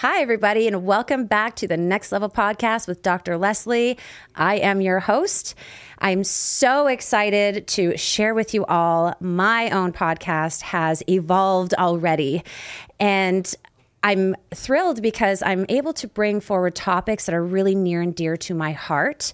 Hi, everybody, and welcome back to the Next Level Podcast with Dr. Leslie. I am your host. I'm so excited to share with you all. My own podcast has evolved already. And I'm thrilled because I'm able to bring forward topics that are really near and dear to my heart.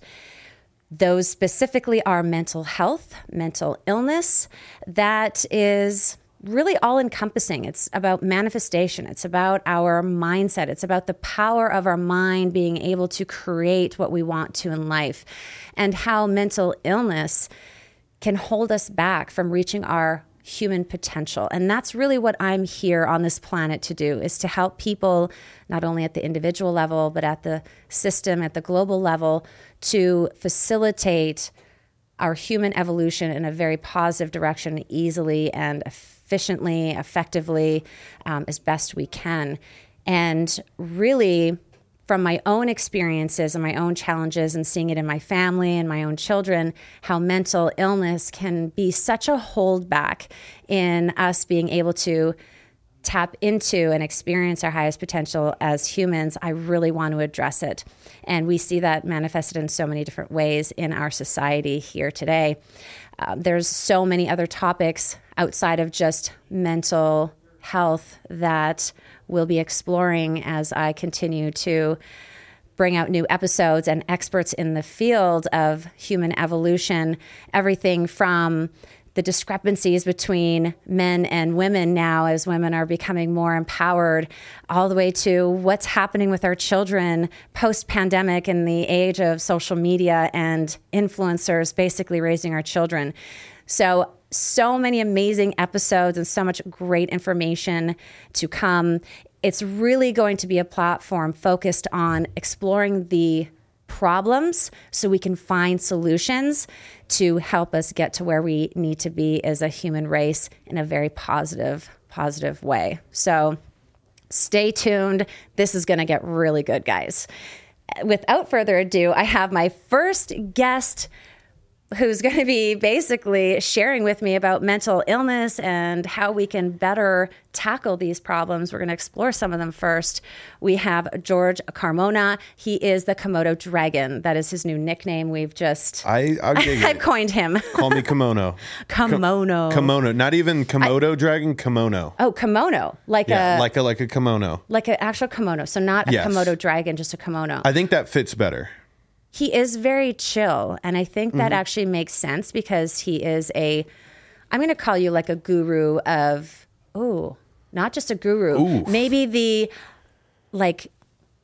Those specifically are mental health, mental illness. That is really all encompassing. It's about manifestation, it's about our mindset, it's about the power of our mind being able to create what we want to in life, and how mental illness can hold us back from reaching our human potential. And that's really what I'm here on this planet to do is to help people not only at the individual level but at the system at the global level to facilitate our human evolution in a very positive direction easily and efficiently, effectively, um, as best we can. And really, from my own experiences and my own challenges and seeing it in my family and my own children, how mental illness can be such a holdback in us being able to tap into and experience our highest potential as humans, I really want to address it. And we see that manifested in so many different ways in our society here today. Uh, there's so many other topics outside of just mental health that we'll be exploring as I continue to bring out new episodes and experts in the field of human evolution. Everything from the discrepancies between men and women now as women are becoming more empowered, all the way to what's happening with our children post pandemic in the age of social media and influencers basically raising our children. So, so many amazing episodes and so much great information to come. It's really going to be a platform focused on exploring the problems so we can find solutions to help us get to where we need to be as a human race in a very positive positive way. So stay tuned. This is going to get really good, guys. Without further ado, I have my first guest who's going to be basically sharing with me about mental illness and how we can better tackle these problems. We're going to explore some of them first. We have George Carmona. He is the Komodo Dragon. That is his new nickname. We've just I I've coined him. Call me Kimono. Kimono. Kimono. Not even Komodo I, dragon. Kimono. Oh, kimono. Like yeah, a like a like a kimono. Like an actual kimono. So not a yes. Komodo dragon, just a kimono. I think that fits better he is very chill. And I think that mm-hmm. actually makes sense because he is a, I'm going to call you like a guru of, oh, not just a guru, Oof. maybe the, like,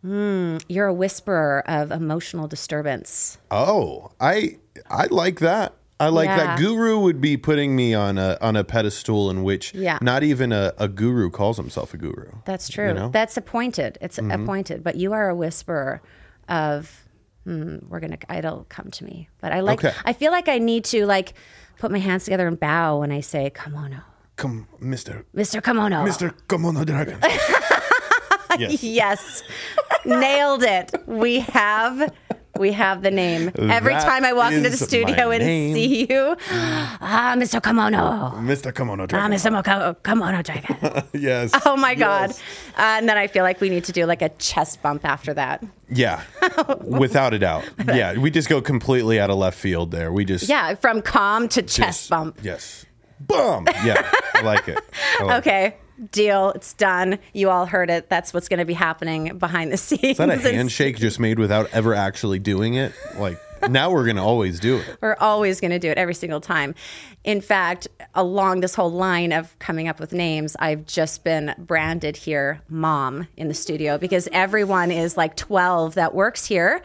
mm, you're a whisperer of emotional disturbance. Oh, I, I like that. I like yeah. that. Guru would be putting me on a on a pedestal in which yeah. not even a, a guru calls himself a guru. That's true. You know? That's appointed. It's mm-hmm. appointed. But you are a whisperer of mm, we're gonna it'll come to me. But I like okay. I feel like I need to like put my hands together and bow when I say kimono. Come, Mister. Mister Kimono. Mister Kimono Dragon. yes. yes. Nailed it. We have we have the name. Every that time I walk into the studio and name. see you, ah, Mr. Kimono. Mr. Kimono Dragon. Ah, Mr. Mo- Kimono Dragon. yes. Oh my God. Uh, and then I feel like we need to do like a chest bump after that. Yeah. Without a doubt. Yeah. We just go completely out of left field there. We just. Yeah. From calm to chest just, bump. Yes. Boom. Yeah. I like it. I like okay. It deal. It's done. You all heard it. That's what's going to be happening behind the scenes. Is that a handshake just made without ever actually doing it? Like now we're going to always do it. We're always going to do it every single time. In fact, along this whole line of coming up with names, I've just been branded here mom in the studio because everyone is like 12 that works here.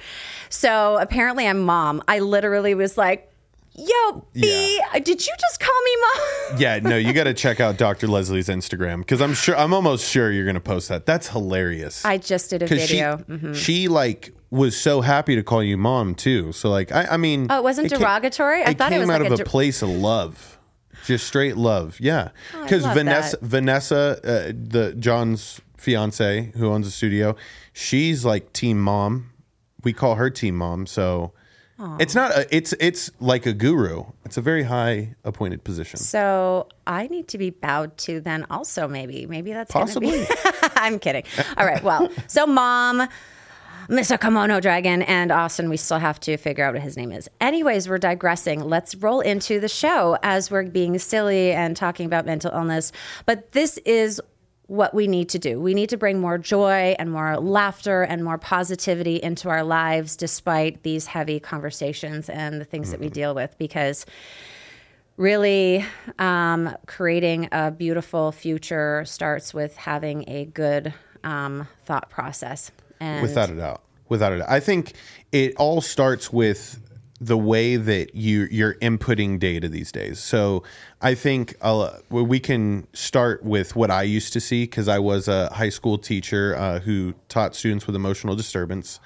So apparently I'm mom. I literally was like, Yo, B, yeah. did you just call me mom? yeah, no, you got to check out Dr. Leslie's Instagram because I'm sure, I'm almost sure you're going to post that. That's hilarious. I just did a video. She, mm-hmm. she like was so happy to call you mom too. So like, I, I mean, oh, it wasn't it derogatory. Came, I thought it was out like of a, a place of love, just straight love. Yeah, because oh, Vanessa, that. Vanessa, uh, the John's fiance who owns a studio, she's like team mom. We call her team mom. So Aww. It's not a, it's it's like a guru. It's a very high appointed position. So I need to be bowed to then also maybe. Maybe that's possibly. Be... I'm kidding. All right. Well, so mom, Mr. Kimono Dragon, and Austin, we still have to figure out what his name is. Anyways, we're digressing. Let's roll into the show as we're being silly and talking about mental illness. But this is what we need to do. We need to bring more joy and more laughter and more positivity into our lives despite these heavy conversations and the things mm-hmm. that we mm-hmm. deal with because really um, creating a beautiful future starts with having a good um, thought process. And Without a doubt. Without a doubt. I think it all starts with the way that you you're inputting data these days. So I think uh, we can start with what I used to see because I was a high school teacher uh, who taught students with emotional disturbance,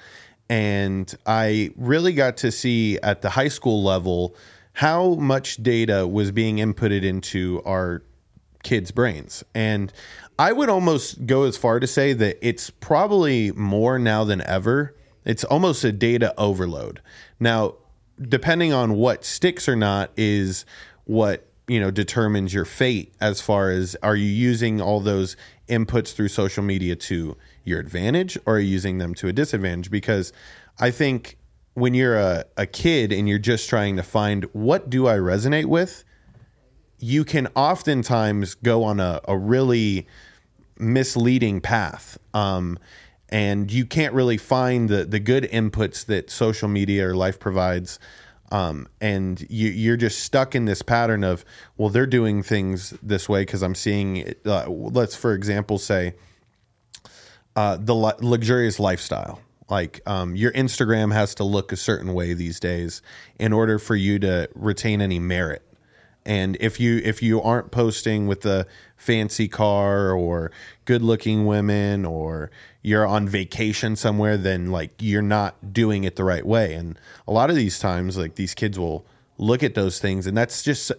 and I really got to see at the high school level how much data was being inputted into our kids' brains. And I would almost go as far to say that it's probably more now than ever. It's almost a data overload. Now, depending on what sticks or not is what you know determines your fate as far as are you using all those inputs through social media to your advantage or are you using them to a disadvantage? Because i think when you're a, a kid and you're just trying to find what do i resonate with you can oftentimes go on a, a really misleading path. Um, and you can't really find the the good inputs that social media or life provides. Um, and you, you're just stuck in this pattern of well, they're doing things this way because I'm seeing. Uh, let's, for example, say uh, the luxurious lifestyle. Like um, your Instagram has to look a certain way these days in order for you to retain any merit. And if you if you aren't posting with the fancy car or good looking women or you're on vacation somewhere, then like you're not doing it the right way. And a lot of these times, like these kids will look at those things, and that's just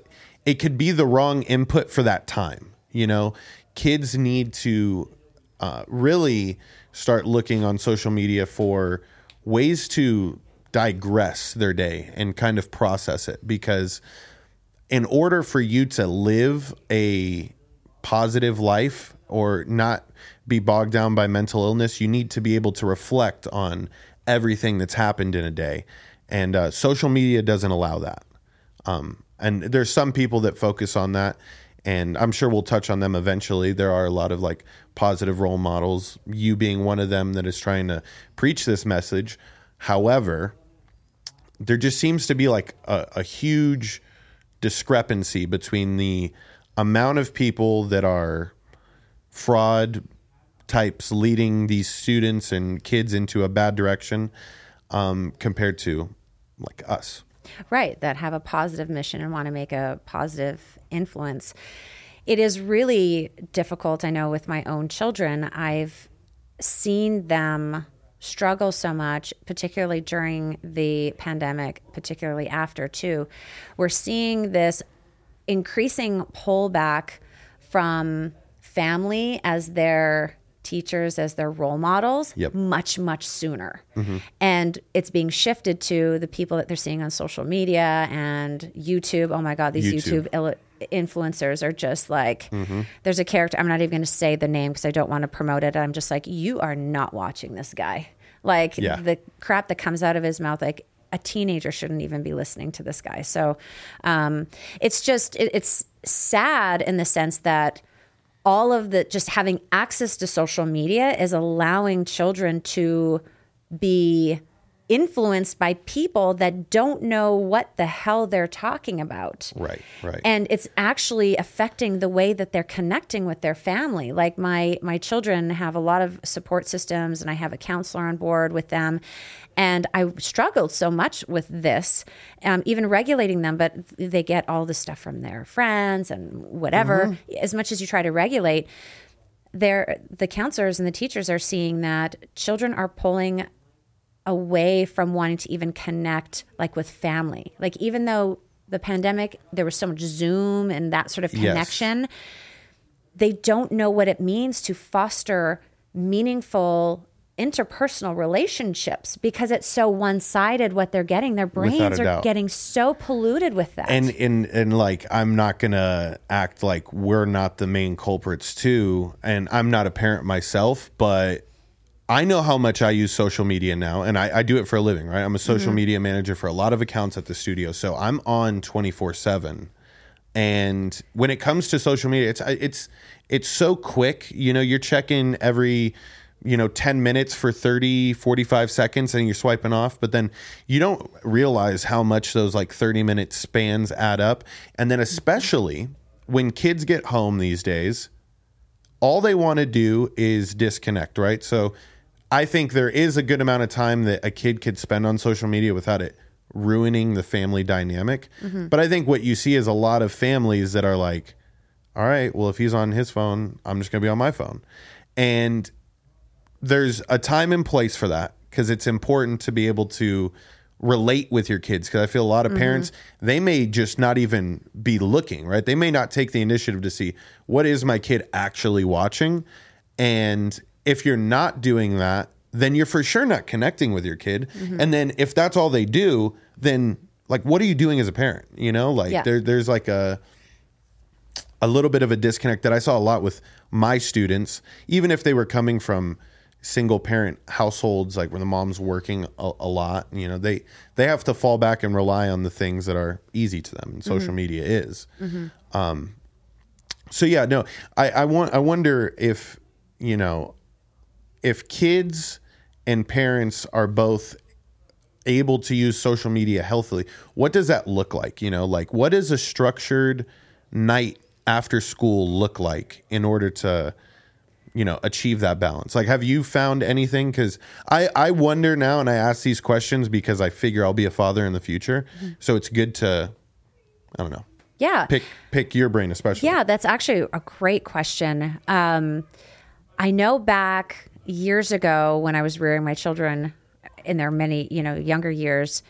it could be the wrong input for that time. You know, kids need to uh, really start looking on social media for ways to digress their day and kind of process it because in order for you to live a positive life or not be bogged down by mental illness, you need to be able to reflect on everything that's happened in a day. And uh, social media doesn't allow that. Um, and there's some people that focus on that. And I'm sure we'll touch on them eventually. There are a lot of like positive role models, you being one of them that is trying to preach this message. However, there just seems to be like a, a huge discrepancy between the amount of people that are fraud types leading these students and kids into a bad direction um, compared to like us. Right, that have a positive mission and want to make a positive influence. It is really difficult, I know, with my own children. I've seen them struggle so much, particularly during the pandemic, particularly after, too. We're seeing this increasing pullback from family as their teachers as their role models yep. much much sooner mm-hmm. and it's being shifted to the people that they're seeing on social media and youtube oh my god these youtube, YouTube influencers are just like mm-hmm. there's a character i'm not even going to say the name because i don't want to promote it i'm just like you are not watching this guy like yeah. the crap that comes out of his mouth like a teenager shouldn't even be listening to this guy. So um, it's just it, it's sad in the sense that all of the just having access to social media is allowing children to be influenced by people that don't know what the hell they're talking about. Right, right. And it's actually affecting the way that they're connecting with their family. Like my my children have a lot of support systems and I have a counselor on board with them. And I struggled so much with this, um, even regulating them, but they get all the stuff from their friends and whatever. Mm-hmm. As much as you try to regulate, they're, the counselors and the teachers are seeing that children are pulling away from wanting to even connect like with family. Like even though the pandemic there was so much Zoom and that sort of connection, yes. they don't know what it means to foster meaningful interpersonal relationships because it's so one-sided what they're getting their brains are doubt. getting so polluted with that and and and like I'm not gonna act like we're not the main culprits too. And I'm not a parent myself, but I know how much I use social media now, and I, I do it for a living. Right, I'm a social mm-hmm. media manager for a lot of accounts at the studio, so I'm on 24 seven. And when it comes to social media, it's it's it's so quick. You know, you're checking every you know 10 minutes for 30 45 seconds and you're swiping off but then you don't realize how much those like 30 minute spans add up and then especially when kids get home these days all they want to do is disconnect right so i think there is a good amount of time that a kid could spend on social media without it ruining the family dynamic. Mm-hmm. But i think what you see is a lot of families that are like all right well if he's on his phone i'm just going to be on my phone. And there's a time and place for that because it's important to be able to relate with your kids because i feel a lot of mm-hmm. parents they may just not even be looking right? They may not take the initiative to see what is my kid actually watching. And if you're not doing that then you're for sure not connecting with your kid mm-hmm. and then if that's all they do then like what are you doing as a parent you know like Yeah. there, there's like a a little bit of a disconnect that I saw a lot with my students, even if they were coming from single parent households, like where the mom's working a, a lot. You know, they they have to fall back and rely on the things that are easy to them, and social mm-hmm. media is. Mm-hmm. Um, so yeah, no, I, I want I wonder if you know if kids and parents are both able to use social media healthily, what does that look like? You know, like what does a structured night after school look like in order to, you know, achieve that balance? Like, have you found anything? Because I, I wonder now, and I ask these questions because I figure I'll be a father in the future. So it's good to, I don't know, yeah pick pick your brain especially. Yeah, that's actually a great question. Um, I know back years ago when I was rearing my children in their many, you know, younger years,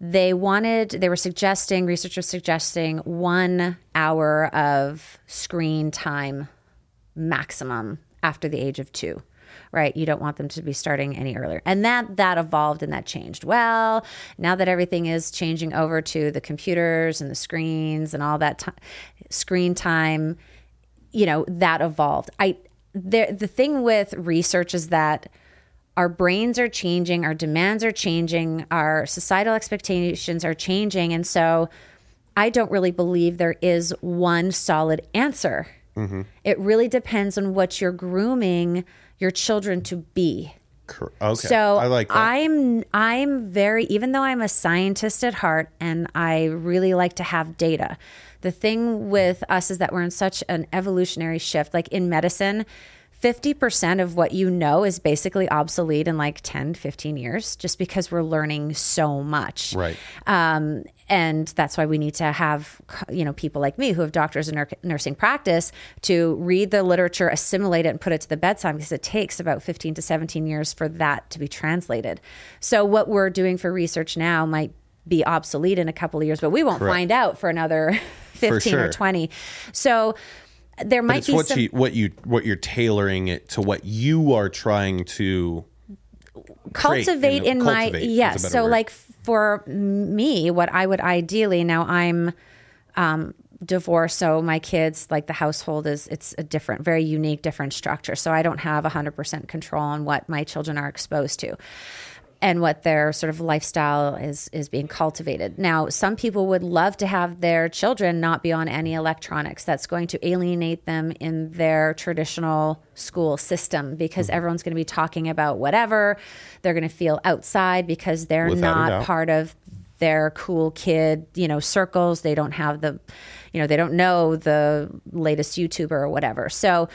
they wanted, they were suggesting, research was suggesting one hour of screen time maximum after the age of two right? You don't want them to be starting any earlier. And that that evolved and that changed. Well now that everything is changing over to the computers and the screens and all that ti screen time you know that evolved. I there the thing with research is that our brains are changing our demands are changing our societal expectations are changing and so i don't really believe there is one solid answer mm-hmm. it really depends on what you're grooming your children to be Okay. so I like that. I'm I'm very even though I'm a scientist at heart and I really like to have data. The thing with us is that we're in such an evolutionary shift. Like in medicine, 50% of what you know is basically obsolete in like 10, 15 years just because we're learning so much. Right. Um, and that's why we need to have, you know, people like me who have doctors in nursing practice to read the literature, assimilate it, and put it to the bedside because it takes about 15 to 17 years for that to be translated. So what we're doing for research now might be obsolete in a couple of years, but we won't Correct. find out for another 15 sure. or 20. So there might be what some you what you what you're tailoring it to what you are trying to cultivate in my cultivate a yes better so word. like for me what i would ideally now i'm um divorced so my kids like the household is it's a different very unique different structure so i don't have 100% control on what my children are exposed to and what their sort of lifestyle is is being cultivated. Now, some people would love to have their children not be on any electronics. That's going to alienate them in their traditional school system because Mm-hmm. everyone's going to be talking about whatever. They're going to feel outside because they're Without not part of their cool kid, you know, circles. They don't have the, you know, they don't know the latest YouTuber or whatever. So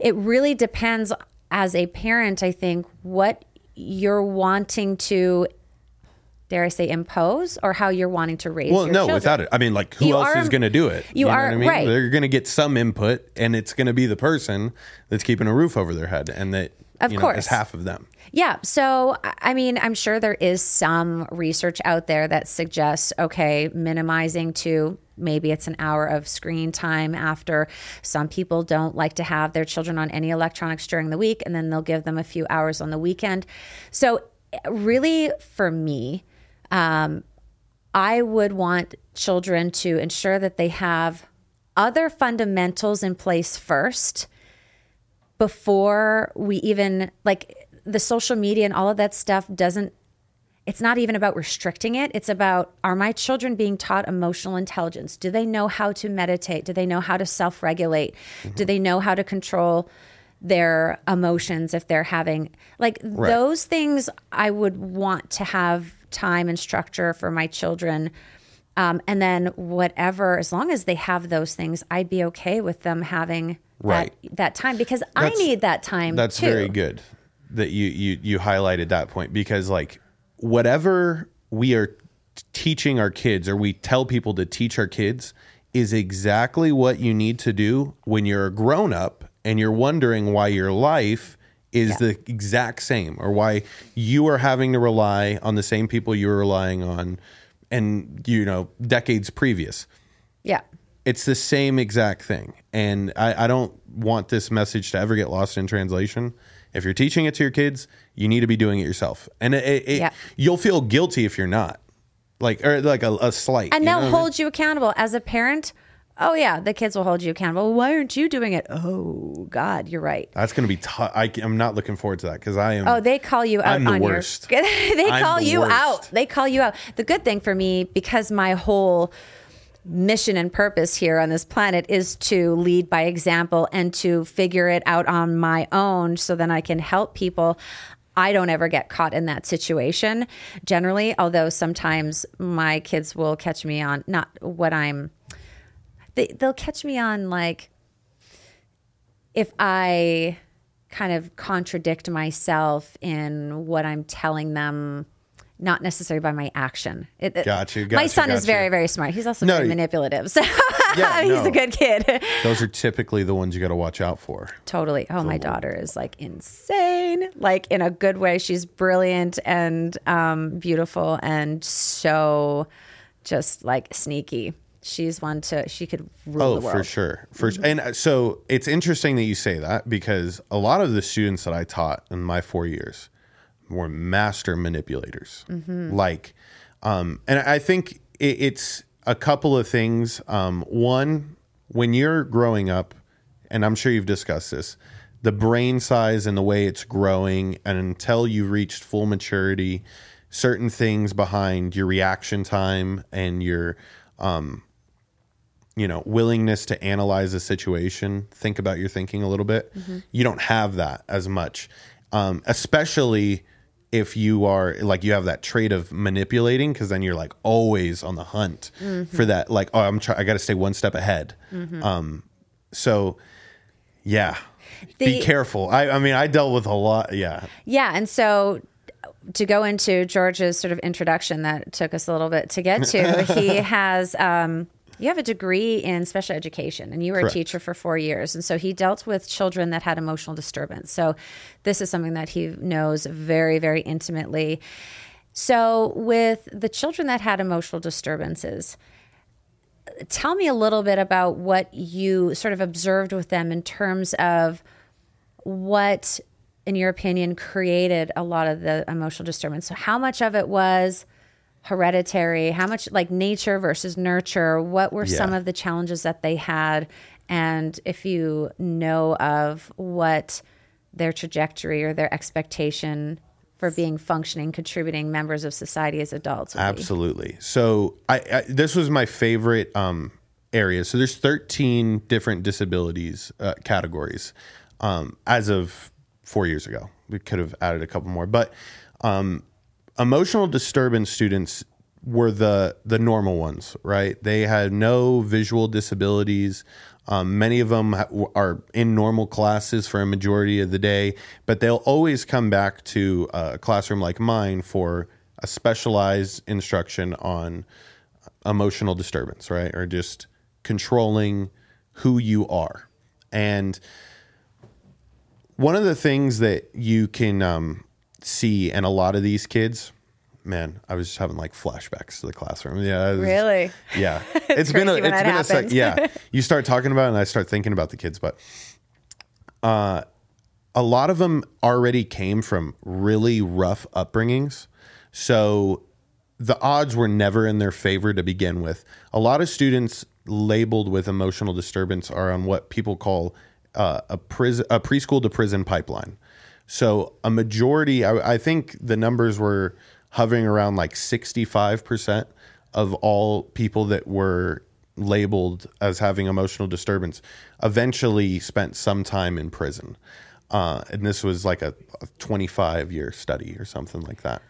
it really depends as a parent, I think, what you're wanting to, dare I say, impose or how you're wanting to raise Well, no, children. without it. I mean, like, who You else are- is going to do it? you know are- I mean? right. They're going to get some input, and it's going to be the person that's keeping a roof over their head, and that Of you know, course. half of them. Yeah. So, I- I mean, I'm sure there is some research out there that suggests, okay, minimizing to maybe it's an hour of screen time after some people don't like to have their children on any electronics during the week, and then they'll give them a few hours on the weekend. So, really, for me, um, I would want children to ensure that they have other fundamentals in place first before we even like the social media and all of that stuff doesn't it's not even about restricting it. It's about are my children being taught emotional intelligence? Do they know how to meditate? Do they know how to self-regulate? Do they know how to control their emotions if they're having like those things i would want to have time and structure for my children. Um, and then whatever as long as they have those things i'd be okay with them having Right. that, that time because i need that time That's too. very good that you you you highlighted that point because like whatever we are teaching our kids or we tell people to teach our kids is exactly what you need to do when you're a grown up and you're wondering why your life is Yeah. the exact same or why you are having to rely on the same people you were relying on and you know decades previous it's the same exact thing. And I, I don't want this message to ever get lost in translation. If you're teaching it to your kids, you need to be doing it yourself. And it, it, it- you'll feel guilty if you're not. Like or like a, a slight. and they'll what I mean? hold you accountable as a parent oh yeah the kids will hold you accountable why aren't you doing it oh god you're right That's going to be tough. I, am not looking forward to that because I am. Oh, they call you out I'm the on worst. your. they call the you worst. out. They call you out. The good thing for me, because my whole mission and purpose here on this planet is to lead by example and to figure it out on my own, so then I can help people. I don't ever get caught in that situation generally, although sometimes my kids will catch me on not what I'm. They, they'll catch me on like if I kind of contradict myself in what I'm telling them, not necessarily by my action. It, you, my son is very, very smart. He's also No, very manipulative. So Yeah, he's no. a good kid. Those are typically the ones you got to watch out for. totally. Oh, my daughter is like insane, like in a good way. She's brilliant and um, beautiful and so just like sneaky. She's one to, she could rule Oh, the world. Mm-hmm. for sure, for sure. And uh, so it's interesting that you say that because a lot of the students that I taught in my four years were master manipulators. Mm-hmm. Like, um, and I think it, it's a couple of things. Um, one, when you're growing up, and I'm sure you've discussed this, the brain size and the way it's growing, and until you reached full maturity, certain things behind your reaction time and your you know willingness to analyze a situation think about your thinking a little bit you don't have that as much um, especially if you are like you have that trait of manipulating because then you're like always on the hunt for that like oh i'm try- i gotta stay one step ahead. Um, so yeah. Be careful. I, I mean i dealt with a lot yeah. Yeah, and so to go into George's sort of introduction that took us a little bit to get to, he has um, you have a degree in special education, and you were Correct. a teacher for four years, and so he dealt with children that had emotional disturbance. So this is something that he knows very, very intimately. So with the children that had emotional disturbances, tell me a little bit about what you sort of observed with them in terms of what, in your opinion, created a lot of the emotional disturbance. So, how much of it was hereditary? How much like nature versus nurture? What were some of the challenges that they had? And if you know of what their trajectory or their expectation for being functioning, contributing members of society as adults would be. Absolutely. So I, I this was my favorite um, area. So there's 13 different disabilities uh, categories um, as of four years ago. We could have added a couple more, but um, emotional disturbance students were the the normal ones, right? They had no visual disabilities. Um, many of them are in normal classes for a majority of the day, but they'll always come back to a classroom like mine for a specialized instruction on emotional disturbance, right? Or just controlling who you are. And one of the things that you can um, see and a lot of these kids, man, I was just having like flashbacks to the classroom. Yeah, was- Really? Yeah, it's been a, it's been a sec. Yeah, you start talking about it, and I start thinking about the kids, but uh, a lot of them already came from really rough upbringings, so the odds were never in their favor to begin with. A lot of students labeled with emotional disturbance are on what people call uh, a prison, a preschool to prison pipeline. So a majority, I, I think the numbers were hovering around like sixty-five percent of all people that were labeled as having emotional disturbance eventually spent some time in prison. Uh, and this was like a, a 25 year study or something like that.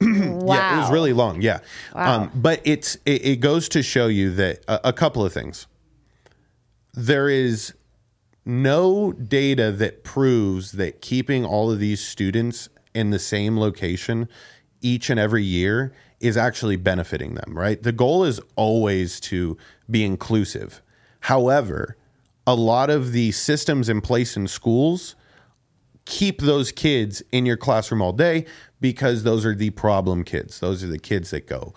wow. Yeah, it was really long. Yeah. Um, but it's it, it goes to show you that a, a couple of things. There is no data that proves that keeping all of these students in the same location each and every year is actually benefiting them, right? The goal is always to be inclusive. However, a lot of the systems in place in schools keep those kids in your classroom all day because those are the problem kids. Those are the kids that go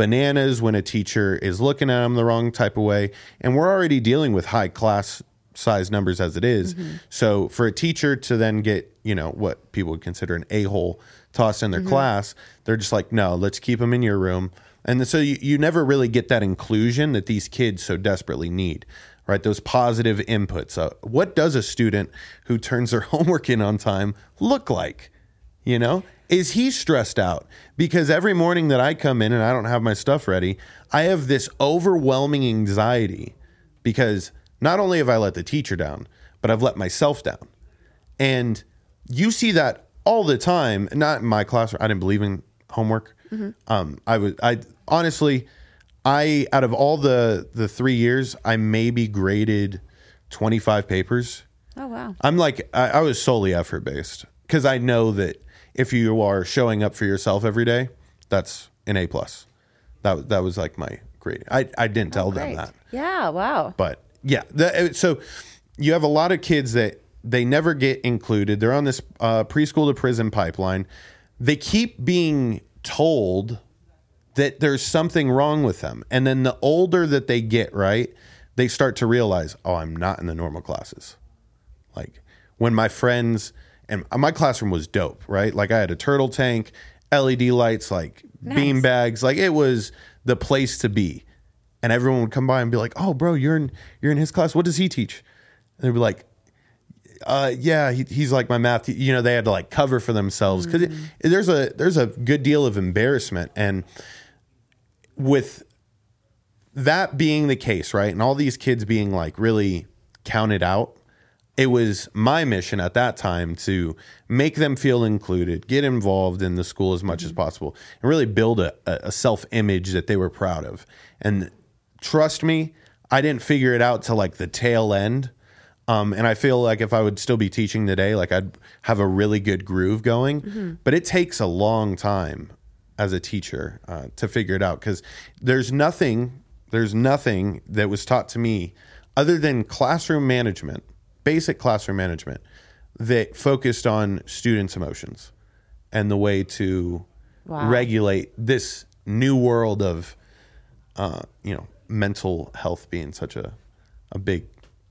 bananas when a teacher is looking at them the wrong type of way. And we're already dealing with high class size numbers as it is. So for a teacher to then get, you know, what people would consider an a hole tossed in their class, they're just like, no, let's keep them in your room. And so you, you never really get that inclusion that these kids so desperately need right? Those positive inputs. Uh, what does a student who turns their homework in on time look like? You know, is he stressed out? Because every morning that I come in and I don't have my stuff ready, I have this overwhelming anxiety because not only have I let the teacher down, but I've let myself down. And you see that all the time. Not in my classroom. I didn't believe in homework. Um, I was. I honestly, I out of all the the three years, I maybe graded twenty five papers. Oh wow. I'm like I, I was solely effort based because I know that if you are showing up for yourself every day, that's an A plus. That that was like my grade. I I didn't tell them that Yeah. Wow. but yeah the, so you have a lot of kids that they never get included. They're on this uh, preschool to prison pipeline. They keep being told that there's something wrong with them. And then the older that they get right they start to realize oh i'm not in the normal classes. Like when my friends and my classroom was dope, right? Like I had a turtle tank, LED lights, like bean bags, like it was the place to be. And everyone would come by and be like, "Oh, bro, you're in you're in his class. What does he teach?" And they'd be like, uh, "Yeah, he, he's like my math." te-" You know, they had to like cover for themselves because there's a there's a good deal of embarrassment and with that being the case, right? And all these kids being like really counted out, it was my mission at that time to make them feel included, get involved in the school as much as possible, and really build a, a self image that they were proud of. And trust me, I didn't figure it out till like the tail end. Um, and I feel like if I would still be teaching today, like I'd have a really good groove going. But it takes a long time as a teacher uh, to figure it out because there's nothing, there's nothing that was taught to me other than classroom management, basic classroom management, that focused on students' emotions and the way to Wow. regulate this new world of, uh, you know, mental health being such a, a big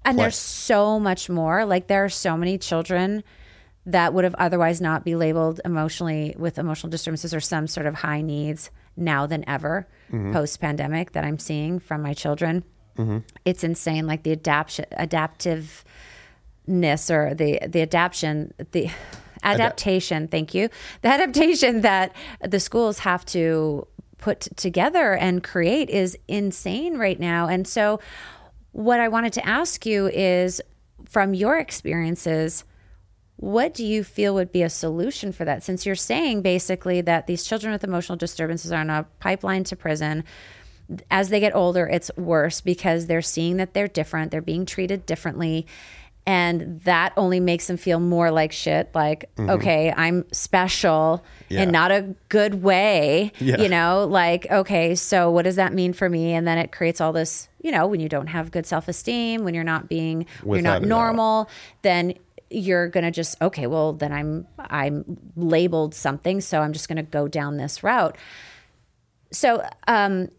And there's so much more. Like there are so many children that would have otherwise not be labeled emotionally with emotional disturbances or some sort of high needs now than ever Mm-hmm. post pandemic that I'm seeing from my children. It's insane. Like the adaptation, adaptiveness or the the adaptation, the adaptation. thank you. The adaptation that the schools have to put together and create is insane right now. And so, what I wanted to ask you is from your experiences, what do you feel would be a solution for that? Since you're saying basically that these children with emotional disturbances are on a pipeline to prison, as they get older, it's worse because they're seeing that they're different, they're being treated differently. And that only makes them feel more like shit. Like, okay, I'm special Yeah. in not a good way. Yeah. You know, like, okay, so what does that mean for me? And then it creates all this, you know, when you don't have good self esteem, when you're not being, when you're not normal, then you're going to just okay well then i'm i'm labeled something so i'm just going to go down this route so um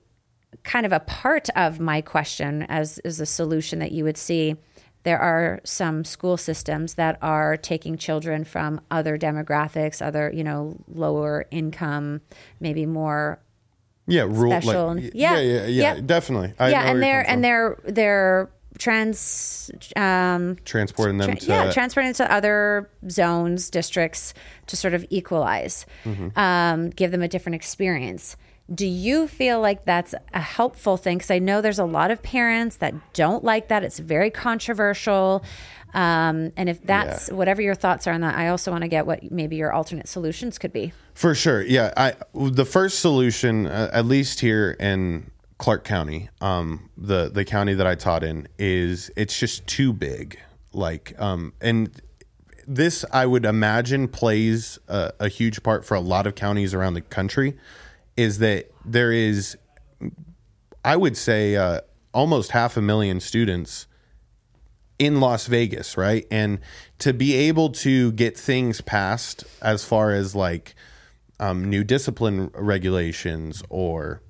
kind of a part of my question as is a solution that you would see there are some school systems that are taking children from other demographics other you know lower income maybe more yeah, rule special. like Yeah. yeah, yeah, yeah, Yep. definitely. I yeah and they're and they're they're trans um transporting them Tra- to yeah, transferring to other zones, districts to sort of equalize, Mm-hmm. um, give them a different experience. Do you feel like that's a helpful thing? Because I know there's a lot of parents that don't like that. It's very controversial. Um, and if that's whatever your thoughts are on that, I also want to get what maybe your alternate solutions could be. For sure. Yeah. I the first solution, uh, at least here in Clark County, um, the the county that I taught in, is it's just too big. Like, um, and this I would imagine plays a, a huge part for a lot of counties around the country. Is that there is, I would say, uh, almost half a million students in Las Vegas, right? And to be able to get things passed as far as like um, new discipline regulations or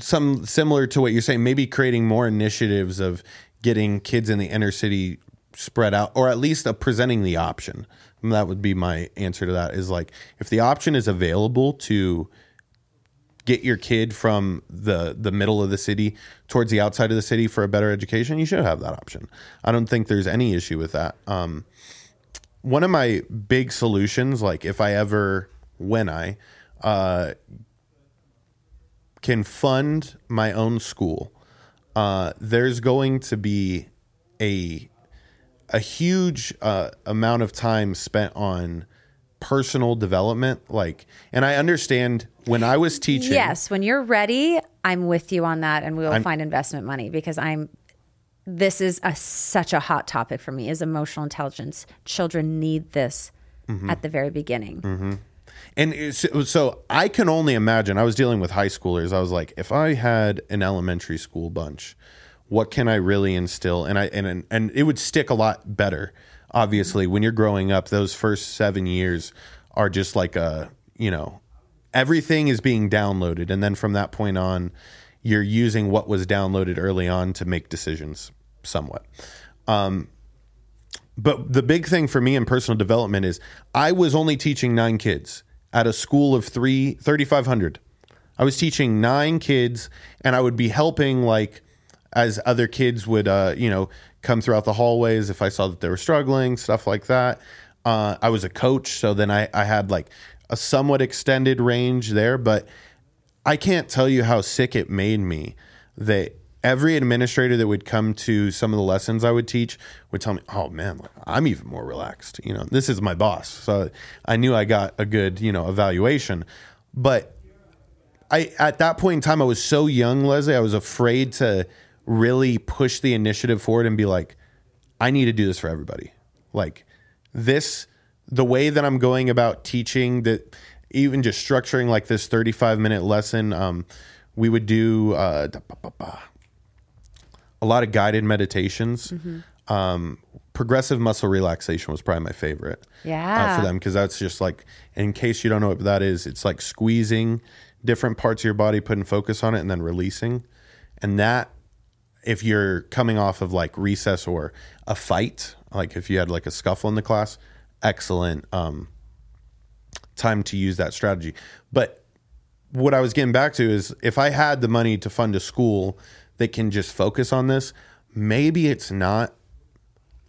some similar to what you're saying, maybe creating more initiatives of getting kids in the inner city spread out, or at least presenting the option. And that would be my answer to that. Is like if the option is available to get your kid from the the middle of the city towards the outside of the city for a better education, you should have that option. I don't think there's any issue with that. Um, one of my big solutions, like if I ever, when I uh, can fund my own school, uh, there's going to be a a huge uh, amount of time spent on personal development. Like, and I understand when I was teaching. Yes, when you're ready, I'm with you on that, and we will find investment money because I'm. This is a such a hot topic for me. Is emotional intelligence? Children need this Mm-hmm. at the very beginning. And it's, so I can only imagine. I was dealing with high schoolers. I was like, if I had an elementary school bunch, what can I really instill? And I and and it would stick a lot better. Obviously, when you're growing up, those first seven years are just like a you know everything is being downloaded, and then from that point on, you're using what was downloaded early on to make decisions. Somewhat. Um, but the big thing for me in personal development is I was only teaching nine kids at a school of three, 3,500. I was teaching nine kids and I would be helping like as other kids would, uh, you know, come throughout the hallways if I saw that they were struggling, stuff like that. Uh, I was a coach. So then I, I had like a somewhat extended range there, but I can't tell you how sick it made me that every administrator that would come to some of the lessons I would teach would tell me, "Oh man, like, I'm even more relaxed." You know, this is my boss, so I knew I got a good, you know, evaluation. But I at that point in time, I was so young, Leslie. I was afraid to really push the initiative forward and be like, "I need to do this for everybody." Like this, the way that I'm going about teaching that, even just structuring like this 35 minute lesson, um, we would do uh, a lot of guided meditations. Um, progressive muscle relaxation was probably my favorite. uh, Yeah. for them because that's just like, in case you don't know what that is, it's like squeezing different parts of your body, putting focus on it, and then releasing. And that, if you're coming off of like recess or a fight, like if you had like a scuffle in the class, excellent um, time to use that strategy. But what I was getting back to is if I had the money to fund a school that can just focus on this, maybe it's not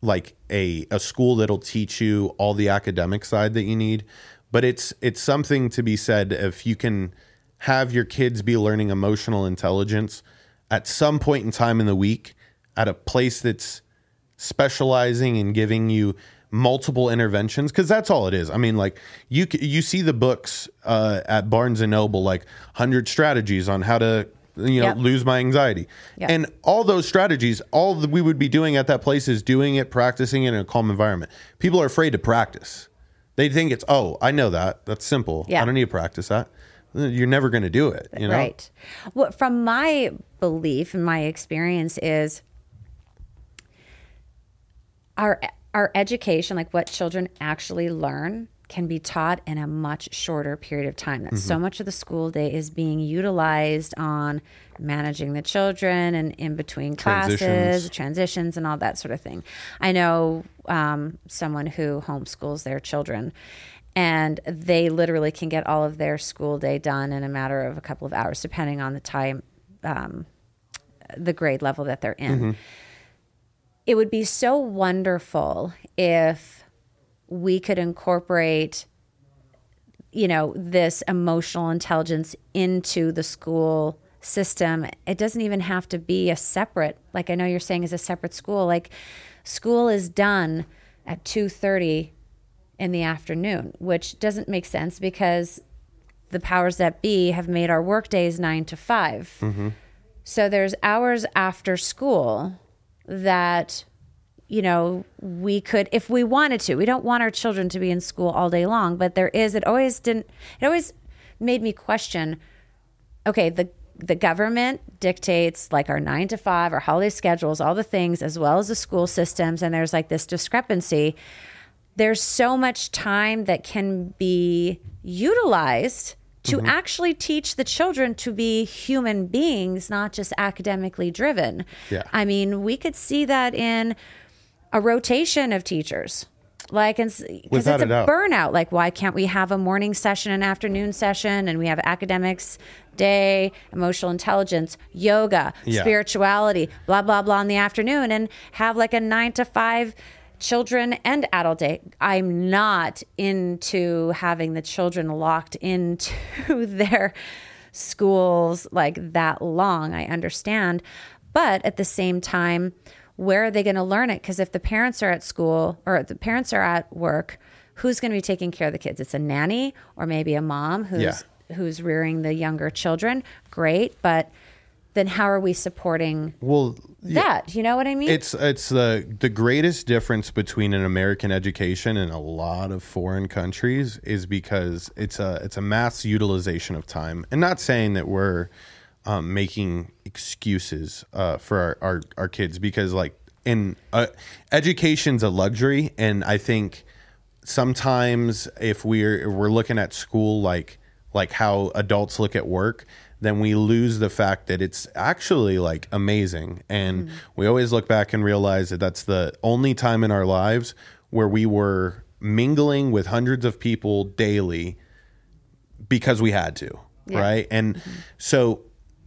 like a a school that'll teach you all the academic side that you need, but it's it's something to be said if you can have your kids be learning emotional intelligence at some point in time in the week at a place that's specializing in giving you multiple interventions because that's all it is. I mean, like you you see the books uh, at Barnes and Noble, like hundred strategies on how to you know Yep. lose my anxiety, Yep. and all those strategies, all that we would be doing at that place is doing it, practicing it in a calm environment. People are afraid to practice. They think it's oh, I know that. That's simple. Yeah. I don't need to practice that. You're never going to do it. You know? Right. What from my belief and my experience is our our education, like what children actually learn, can be taught in a much shorter period of time. That Mm-hmm. so much of the school day is being utilized on managing the children and in between classes, Transitions. transitions, and all that sort of thing. I know um, someone who homeschools their children. And they literally can get all of their school day done in a matter of a couple of hours, depending on the time, um, the grade level that they're in. It would be so wonderful if we could incorporate you know this emotional intelligence into the school system. It doesn't even have to be a separate like i know you're saying is a separate school. Like school is done at 2.30 in the afternoon which doesn't make sense because the powers that be have made our work days 9 to 5 mm-hmm. so there's hours after school that you know we could if we wanted to we don't want our children to be in school all day long but there is it always didn't it always made me question okay the the government dictates like our 9 to 5 our holiday schedules all the things as well as the school systems and there's like this discrepancy there's so much time that can be utilized to mm-hmm. actually teach the children to be human beings, not just academically driven. Yeah. I mean, we could see that in a rotation of teachers. Like, because it's a a doubt. burnout. Like, why can't we have a morning session, an afternoon session, and we have academics day, emotional intelligence, yoga, Yeah. spirituality, blah, blah, blah in the afternoon, and have like a nine to five children and adult day. I'm not into having the children locked into their schools like that long. I understand. But at the same time, where are they going to learn it? Because if the parents are at school or the parents are at work, who's going to be taking care of the kids? It's a nanny or maybe a mom who's Yeah. who's rearing the younger children. Great, but then how are we supporting Well, that? You know what I mean? It's it's the the greatest difference between an American education and a lot of foreign countries is because it's a it's a mass utilization of time. And not saying that we're um, making excuses uh, for our, our our kids because like in uh, education's a luxury, and I think sometimes if we're if we're looking at school like like how adults look at work then we lose the fact that it's actually like amazing. And mm. we always look back and realize that that's the only time in our lives where we were mingling with hundreds of people daily because we had to right? And mm-hmm. so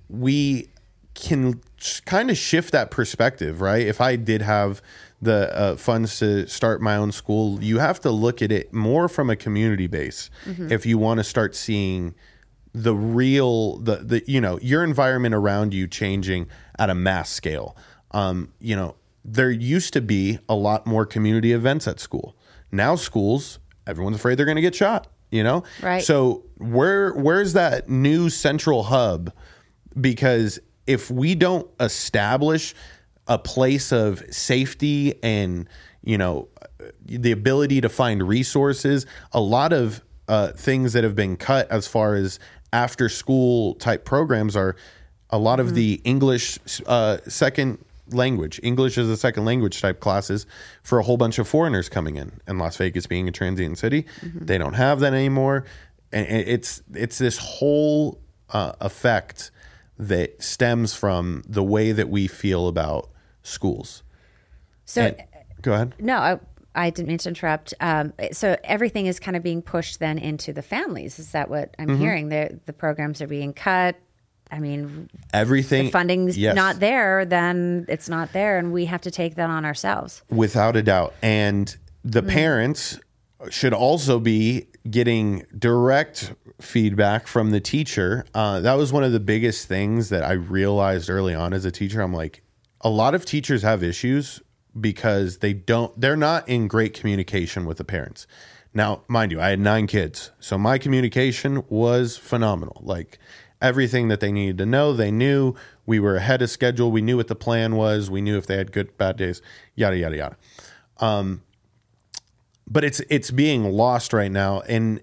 we can kind of shift that perspective right? If i did have the uh, funds to start my own school you have to look at it more from a community base mm-hmm. if you want to start seeing the real the the you know your environment around you changing at a mass scale. Um you know there used to be a lot more community events at school. Now schools everyone's afraid they're going to get shot you know? Right. so where where's that new central hub? Because if we don't establish a place of safety and you know the ability to find resources a lot of uh, things that have been cut as far as after school type programs are a lot of the english uh, second language english as a second language type classes for a whole bunch of foreigners coming in and las vegas being a transient city they don't have that anymore and and it's it's this whole uh, effect that stems from the way that we feel about schools. so And- go ahead. No, I, I didn't mean to interrupt. Um, so everything is kind of being pushed then into the families. Is that what I'm Mm-hmm. hearing? The the programs are being cut. I mean, Everything funding's yes, not there, then it's not there, and we have to take that on ourselves. without a doubt. And the parents should also be getting direct feedback from the teacher. Uh, that was one of the biggest things that I realized early on as a teacher. I'm like, a lot of teachers have issues because they don't, they're not in great communication with the parents. Now, mind you, I had nine kids, so my communication was phenomenal. Like everything that they needed to know, they knew. We were ahead of schedule. We knew what the plan was. We knew if they had good, bad days, yada yada yada um, but it's it's being lost right now and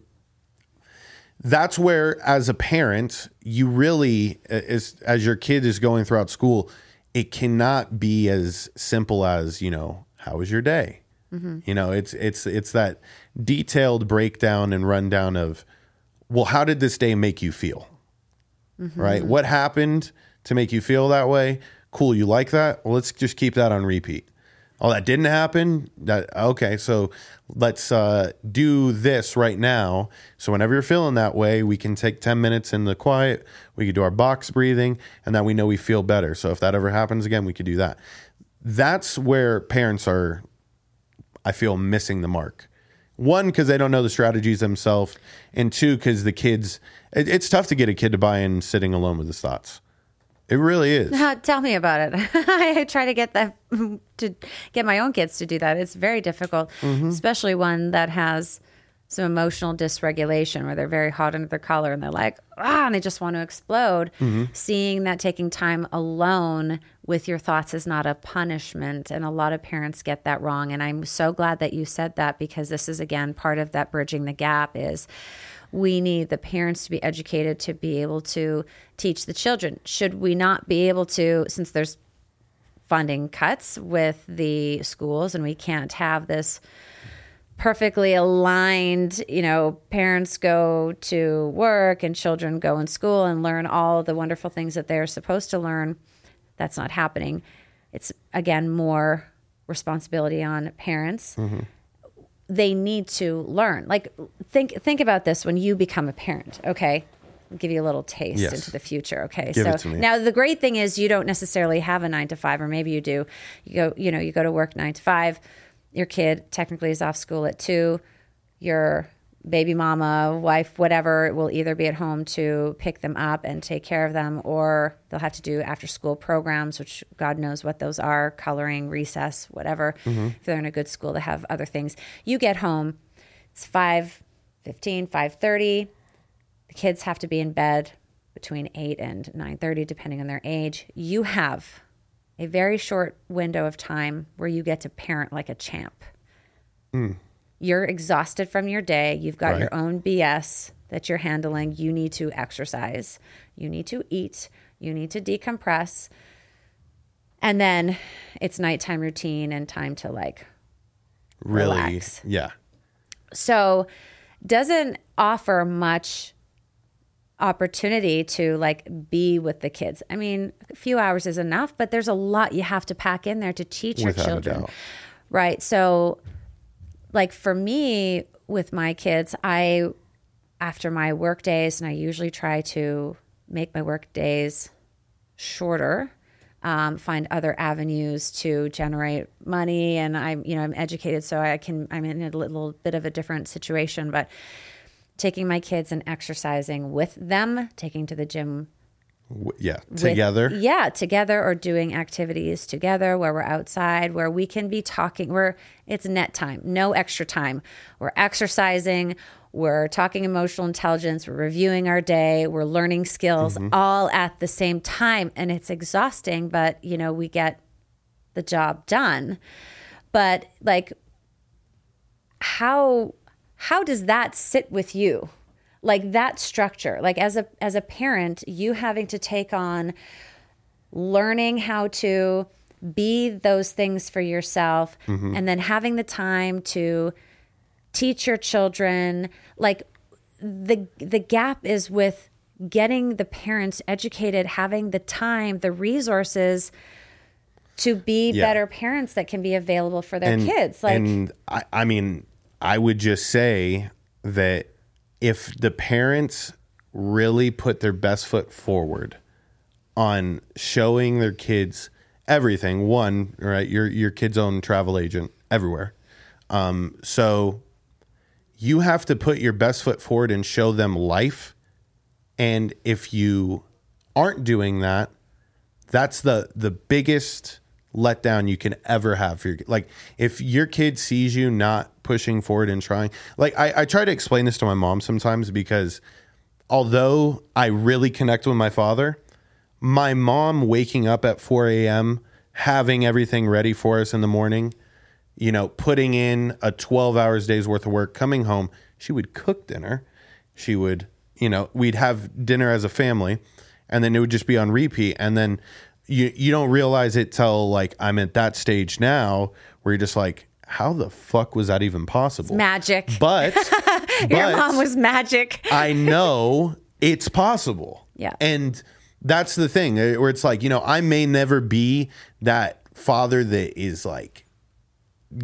that's where as a parent you really as as your kid is going throughout school it cannot be as simple as you know how was your day mm-hmm. You know, it's it's it's that detailed breakdown and rundown of, well, how did this day make you feel? Mm-hmm. Right? What happened to make you feel that way? Cool, you like that? Well, let's just keep that on repeat. Oh, that didn't happen. That okay. So let's uh, do this right now. So whenever you're feeling that way, we can take ten minutes in the quiet. We could do our box breathing, and then we know we feel better. So if that ever happens again, we could do that. That's where parents are. I feel missing the mark. One, because they don't know the strategies themselves, and two, because the kids. It, it's tough to get a kid to buy in sitting alone with his thoughts. It really is. Tell me about it. I try to get that to get my own kids to do that. It's very difficult, especially one that has some emotional dysregulation where they're very hot under their collar and they're like, ah, and they just want to explode. Seeing that taking time alone with your thoughts is not a punishment. And a lot of parents get that wrong. And I'm so glad that you said that because this is, again, part of that bridging the gap is we need the parents to be educated to be able to teach the children. Should we not be able to, since there's funding cuts with the schools and we can't have this perfectly aligned, you know, parents go to work and children go in school and learn all the wonderful things that they're supposed to learn. That's not happening. It's again more responsibility on parents. Mm-hmm. They need to learn. Like think think about this when you become a parent, okay? I'll give you a little taste Yes. into the future. Okay. Give so it to me. now the great thing is you don't necessarily have a nine to five, or maybe you do. You go, you know, you go to work nine to five. Your kid technically is off school at two. Your baby mama, wife, whatever, will either be at home to pick them up and take care of them, or they'll have to do after school programs, which God knows what those are coloring, recess, whatever. Mm-hmm. If they're in a good school, they have other things. You get home, it's 5 15, 5 30. the kids have to be in bed between 8 and 9:30 depending on their age you have a very short window of time where you get to parent like a champ hmm. You're exhausted from your day you've got your own bs that you're handling you need to exercise you need to eat you need to decompress and then it's nighttime routine and time to like Really, Relax. yeah. so doesn't offer much opportunity to like be with the kids. I mean, a few hours is enough, but there's a lot you have to pack in there to teach your Without a children. Right. So like for me with my kids, I after my work days and I usually try to make my work days shorter um, find other avenues to generate money and i'm you know i'm educated so i can i'm in a little bit of a different situation but taking my kids and exercising with them taking to the gym W- yeah. with- Together. yeah together or doing activities together where we're outside where we can be talking where it's net time no extra time we're exercising we're talking emotional intelligence we're reviewing our day we're learning skills mm-hmm. all at the same time and it's exhausting but you know we get the job done but like how how does that sit with you like that structure like as a as a parent you having to take on learning how to be those things for yourself mm-hmm. and then having the time to teach your children like the the gap is with getting the parents educated having the time the resources to be Yeah. better parents that can be available for their kids like and I, I mean, I would just say that if the parents really put their best foot forward on showing their kids everything, one, right, your your kid's own travel agent everywhere. Um, so you have to put your best foot forward and show them life. And if you aren't doing that, that's the the biggest letdown you can ever have for your like if your kid sees you not pushing forward and trying like I, I try to explain this to my mom sometimes because although I really connect with my father, my mom waking up at 4 a.m., having everything ready for us in the morning, you know, putting in a 12 hours days worth of work, coming home, she would cook dinner. She would, you know, we'd have dinner as a family and then it would just be on repeat. And then you, you don't realize it till like I'm at that stage now where you're just like, how the fuck was that even possible? Magic. But, Your but mom was magic. I know it's possible. Yeah. And that's the thing eh, where it's like, you know, I may never be that father that is like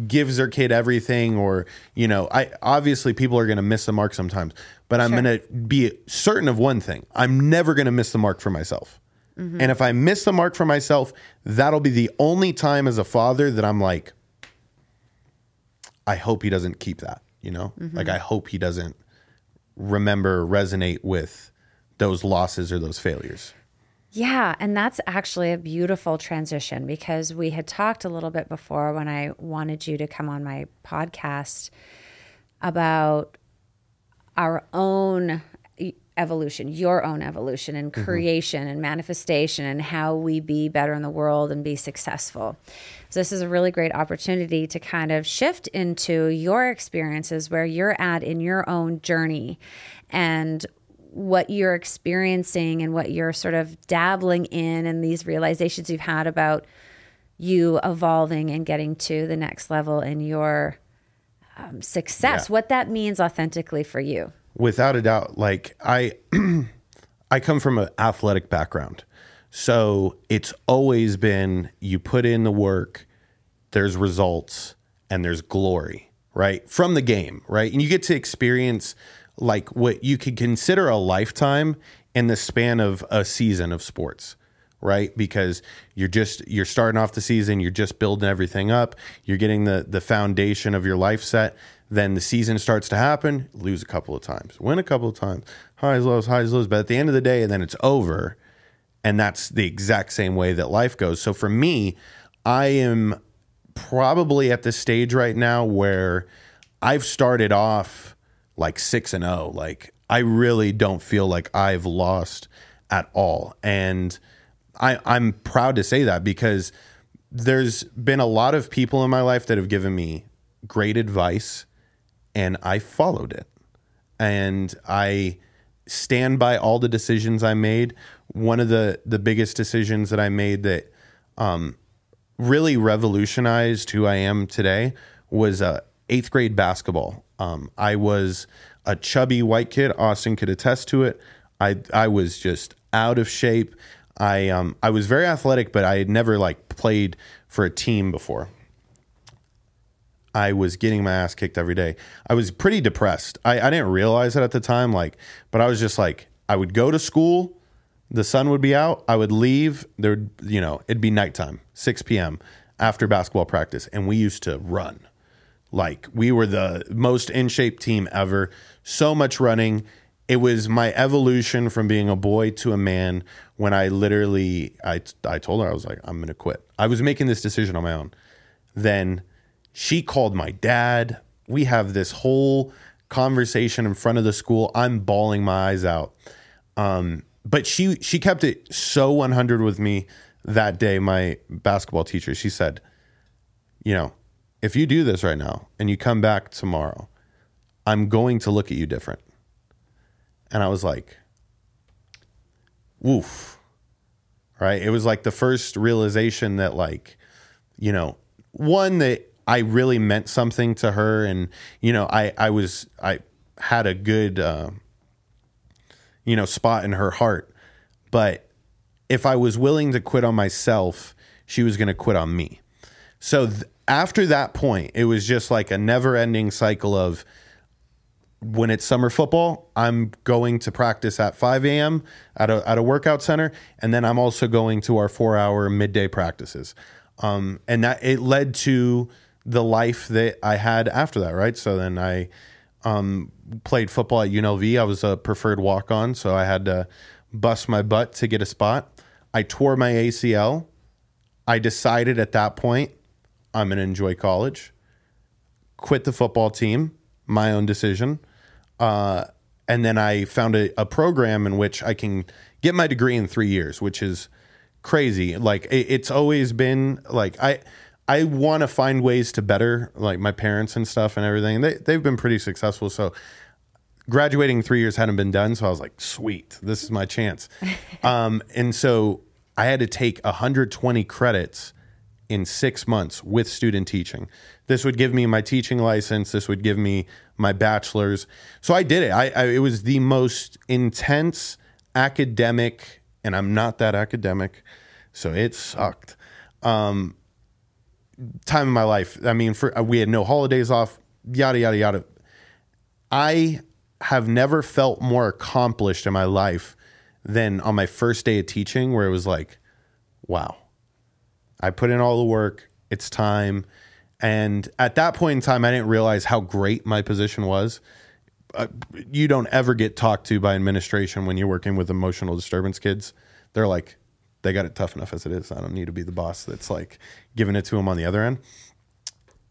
gives their kid everything or, you know, I obviously people are going to miss the mark sometimes, but I'm Sure. going to be certain of one thing. I'm never going to miss the mark for myself. Mm-hmm. And if I miss the mark for myself, that'll be the only time as a father that I'm like I hope he doesn't keep that, you know? Mm-hmm. Like I hope he doesn't remember resonate with those losses or those failures. Yeah, and that's actually a beautiful transition because we had talked a little bit before when I wanted you to come on my podcast about our own evolution, your own evolution and creation and manifestation and how we be better in the world and be successful. So this is a really great opportunity to kind of shift into your experiences where you're at in your own journey and what you're experiencing and what you're sort of dabbling in and these realizations you've had about you evolving and getting to the next level in your um, success Yeah. what that means authentically for you Without a doubt, like I I come from an athletic background. So it's always been you put in the work, there's results and there's glory, right? From the game, right? And you get to experience like what you could consider a lifetime in the span of a season of sports right? Because you're just you're starting off the season you're just building everything up you're getting the the foundation of your life set. Then the season starts to happen lose a couple of times win a couple of times highs lows highs lows. But at the end of the day and then it's over. And that's the exact same way that life goes. So for me i am probably at the stage right now where i've started off like 6 and 0 like i really don't feel like i've lost at all. And I, I'm proud to say that because there's been a lot of people in my life that have given me great advice and I followed it. And I stand by all the decisions I made. One of the the biggest decisions that I made that um, really revolutionized who I am today was uh, eighth grade basketball. Um, I was a chubby white kid. Austin could attest to it. I I was just out of shape. I um I was very athletic, but I had never like played for a team before. I was getting my ass kicked every day. I was pretty depressed. I, I didn't realize it at the time, like, but I was just like, I would go to school, the sun would be out, I would leave, there you know, it'd be nighttime, 6 p.m. after basketball practice, and we used to run. Like we were the most in shape team ever. So much running. It was my evolution from being a boy to a man when I literally I I told her I was like I'm going to quit. I was making this decision on my own. Then she called my dad. We have this whole conversation in front of the school. I'm bawling my eyes out. Um, but she she kept it so 100 with me that day. My basketball teacher, she said, you know, if you do this right now and you come back tomorrow, I'm going to look at you different. And I was like, woof. Right. It was like the first realization that, like, you know, one that I really meant something to her. And, you know, I, I was, I had a good, uh, you know, spot in her heart. But if I was willing to quit on myself, she was going to quit on me. So th- after that point, it was just like a never ending cycle of when it's summer football, I'm going to practice at 5 a.m. at a, at a workout center. And then I'm also going to our four hour midday practices. Um, and that it led to the life that I had after that, right? So then I um, played football at UNLV. I was a preferred walk on, so I had to bust my butt to get a spot. I tore my ACL. I decided at that point I'm going to enjoy college, quit the football team, my own decision. Uh, and then I found a, a program in which I can get my degree in three years, which is crazy. Like it, it's always been like I I want to find ways to better like my parents and stuff and everything. They they've been pretty successful. So graduating three years hadn't been done, so I was like, sweet, this is my chance. um, and so I had to take 120 credits in six months with student teaching. This would give me my teaching license. This would give me my bachelor's. So I did it. I, I it was the most intense academic, and I'm not that academic, so it sucked. Um, time in my life. I mean, for we had no holidays off. Yada yada yada. I have never felt more accomplished in my life than on my first day of teaching, where it was like, wow, I put in all the work. It's time. And at that point in time, I didn't realize how great my position was. Uh, you don't ever get talked to by administration when you're working with emotional disturbance kids. They're like, they got it tough enough as it is. I don't need to be the boss that's like giving it to them on the other end.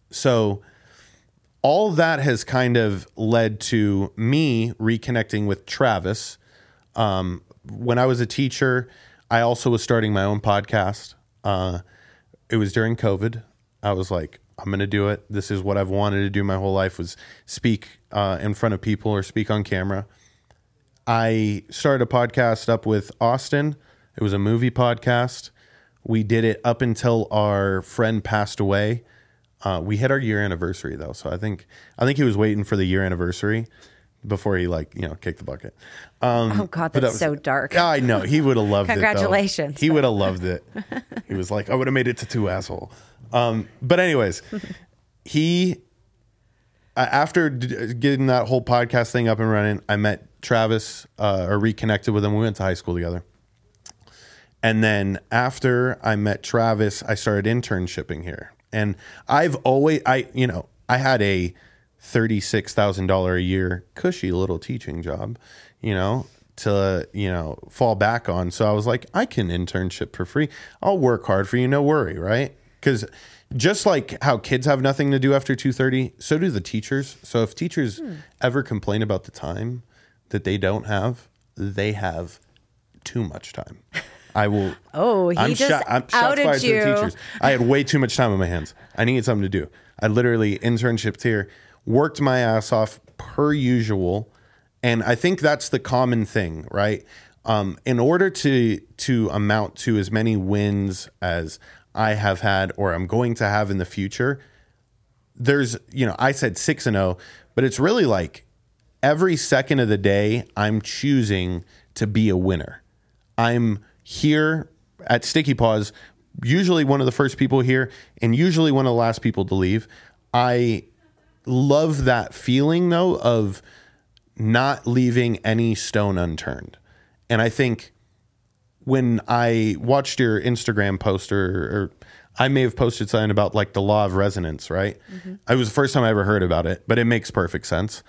So, all that has kind of led to me reconnecting with Travis. Um, when I was a teacher, I also was starting my own podcast. Uh, it was during COVID. I was like, I'm going to do it. This is what I've wanted to do my whole life was speak uh, in front of people or speak on camera. I started a podcast up with Austin. It was a movie podcast. We did it up until our friend passed away. Uh, we hit our year anniversary though, so I think I think he was waiting for the year anniversary before he like you know kicked the bucket. Um, Oh God, that's that was- so dark. I know he would have loved it. Congratulations. He would have loved it. He was like, I would have made it to two asshole. Um, but anyways, he uh, after d- getting that whole podcast thing up and running, I met Travis uh, or reconnected with him. We went to high school together. And then after I met Travis, I started internshipping here. And I've always, I, you know, I had a $36,000 a year cushy little teaching job, you know, to, you know, fall back on. So I was like, I can internship for free. I'll work hard for you. No worry. Right. Cause just like how kids have nothing to do after 2.30, so do the teachers. So if teachers hmm. ever complain about the time that they don't have, they have too much time. I will. Oh, he I'm just shot, I'm shots outed fired to you. the teachers. I had way too much time on my hands. I needed something to do. I literally internshipped here, worked my ass off per usual, and I think that's the common thing, right? Um, in order to to amount to as many wins as I have had or I'm going to have in the future, there's you know I said six and zero, but it's really like every second of the day I'm choosing to be a winner. I'm here at Sticky Paws, usually one of the first people here, and usually one of the last people to leave. I love that feeling though of not leaving any stone unturned. And I think when I watched your Instagram post or, or I may have posted something about like the law of resonance, right? Mm-hmm. It was the first time I ever heard about it, but it makes perfect sense.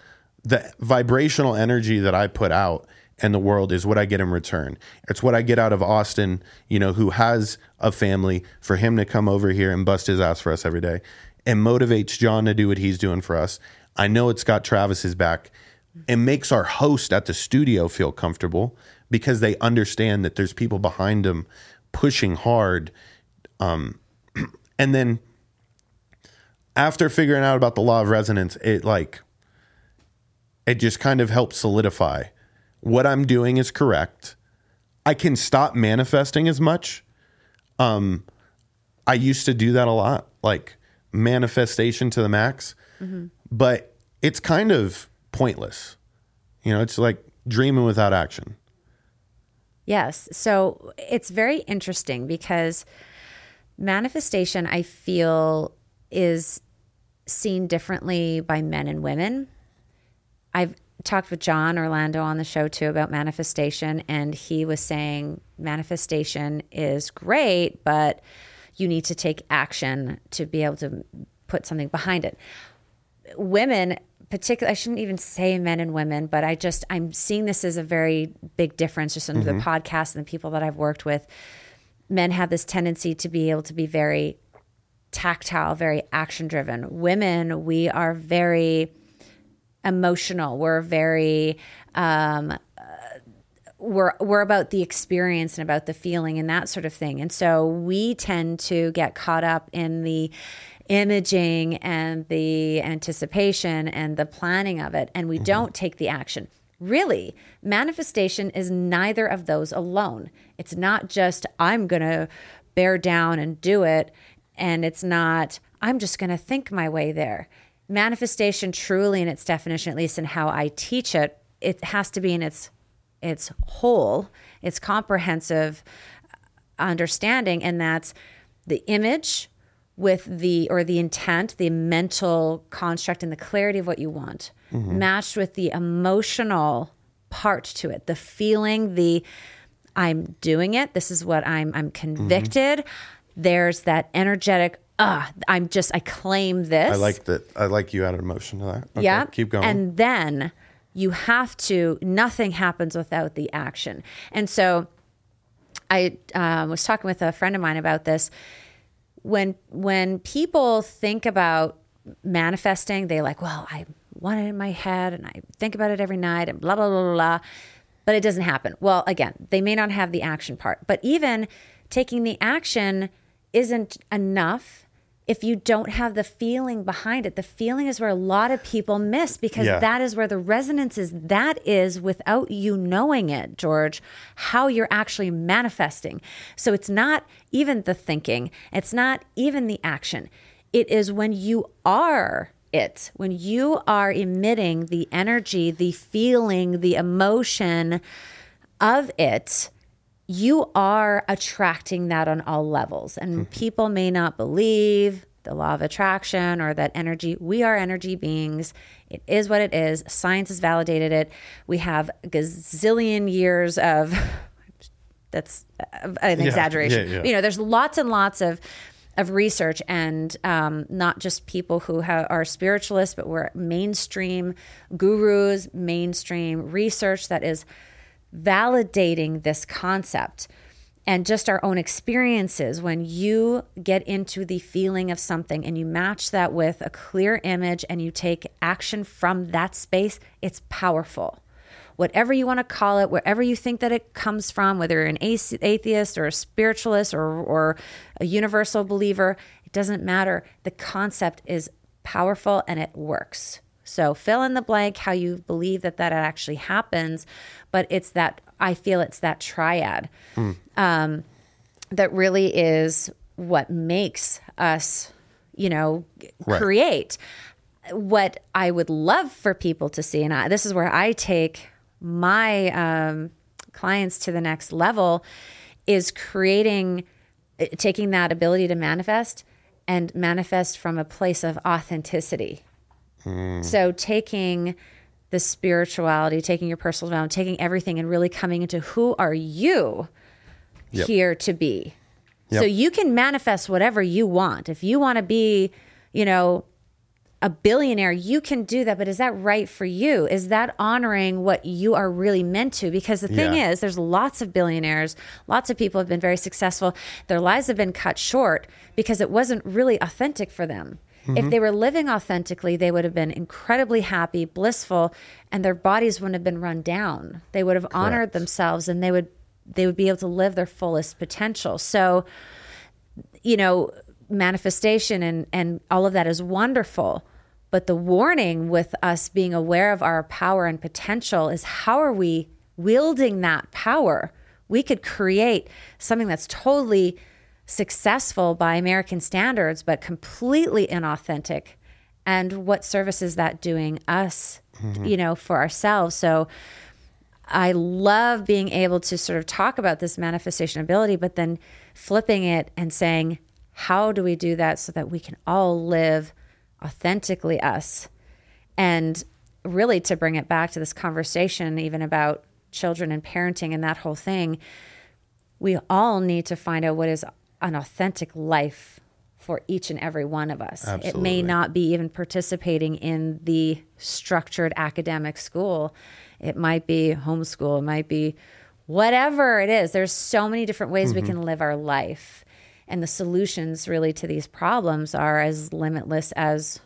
The vibrational energy that I put out in the world is what I get in return. It's what I get out of Austin, you know, who has a family for him to come over here and bust his ass for us every day and motivates John to do what he's doing for us. I know it's got Travis's back. and makes our host at the studio feel comfortable because they understand that there's people behind them pushing hard. Um, and then after figuring out about the law of resonance, it like it just kind of helps solidify what I'm doing is correct. I can stop manifesting as much. Um, I used to do that a lot, like manifestation to the max, but it's kind of pointless. You know, it's like dreaming without action. Yes. So it's very interesting because manifestation, I feel, is seen differently by men and women. I've talked with John Orlando on the show too about manifestation, and he was saying manifestation is great, but you need to take action to be able to put something behind it. Women, particularly, I shouldn't even say men and women, but I just, I'm seeing this as a very big difference just in the podcast and the people that I've worked with. Men have this tendency to be able to be very tactile, very action driven. Women, we are very emotional. We're very um, we're we're about the experience and about the feeling and that sort of thing. And so we tend to get caught up in the imaging and the anticipation and the planning of it and we mm-hmm. don't take the action. Really, manifestation is neither of those alone. It's not just I'm going to bear down and do it and it's not i'm just going to think my way there manifestation truly in its definition at least in how i teach it it has to be in its its whole its comprehensive understanding and that's the image with the or the intent the mental construct and the clarity of what you want matched with the emotional part to it the feeling the i'm doing it this is what i'm i'm convicted there's that energetic ah i'm just i claim this I like that. I like you added emotion to that. Okay, yeah. Keep going. And then you have to, nothing happens without the action. And so I um, was talking with a friend of mine about this. When, when people think about manifesting, they like, well, I want it in my head and I think about it every night and blah, blah, blah, blah, blah. But it doesn't happen. Well, again, they may not have the action part, but even taking the action isn't enough if you don't have the feeling behind it. The feeling is where a lot of people miss because Yeah. that is where the resonance is. That is without you knowing it, George, how you're actually manifesting. So it's not even the thinking, it's not even the action. It is when you are it, when you are emitting the energy, the feeling, the emotion of it you are attracting that on all levels. And people may not believe the law of attraction or that energy, we are energy beings. It is what it is. Science has validated it. We have gazillion years of that's an exaggeration. yeah, yeah. You know, there's lots and lots of of research and um, not just people who ha- are spiritualists, but we're mainstream gurus, mainstream research that is validating this concept and just our own experiences when you get into the feeling of something and you match that with a clear image and you take action from that space, it's powerful. Whatever you want to call it, wherever you think that it comes from, whether you're an atheist or a spiritualist or, or a universal believer, it doesn't matter. The concept is powerful and it works. So fill in the blank how you believe that that actually happens, but it's that I feel it's that triad um, that really is what makes us, you know, Right. create. What I would love for people to see, and I, this is where I take my um, clients to the next level, is creating, taking that ability to manifest and manifest from a place of authenticity. Mm. So taking the spirituality, taking your personal development, taking everything and really coming into who are you Yep. here to be. So you can manifest whatever you want. If you want to be, you know, a billionaire, you can do that, but is that right for you? Is that honoring what you are really meant to? Because the thing Yeah. is, there's lots of billionaires, lots of people have been very successful. Their lives have been cut short because it wasn't really authentic for them. If mm-hmm. they were living authentically, they would have been incredibly happy, blissful, and their bodies wouldn't have been run down. They would have honored themselves and they would they would be able to live their fullest potential. So, you know, manifestation and and all of that is wonderful. But the warning with us being aware of our power and potential is how are we wielding that power? We could create something that's totally successful by American standards, but completely inauthentic. And what service is that doing us, mm-hmm. you know, for ourselves? So I love being able to sort of talk about this manifestation ability, but then flipping it and saying, how do we do that so that we can all live authentically us? And really to bring it back to this conversation, even about children and parenting and that whole thing, we all need to find out what is an authentic life for each and every one of us. It may not be even participating in the structured academic school. It might be homeschool, it might be whatever it is. There's so many different ways we mm-hmm. can live our life. And the solutions really to these problems are as limitless as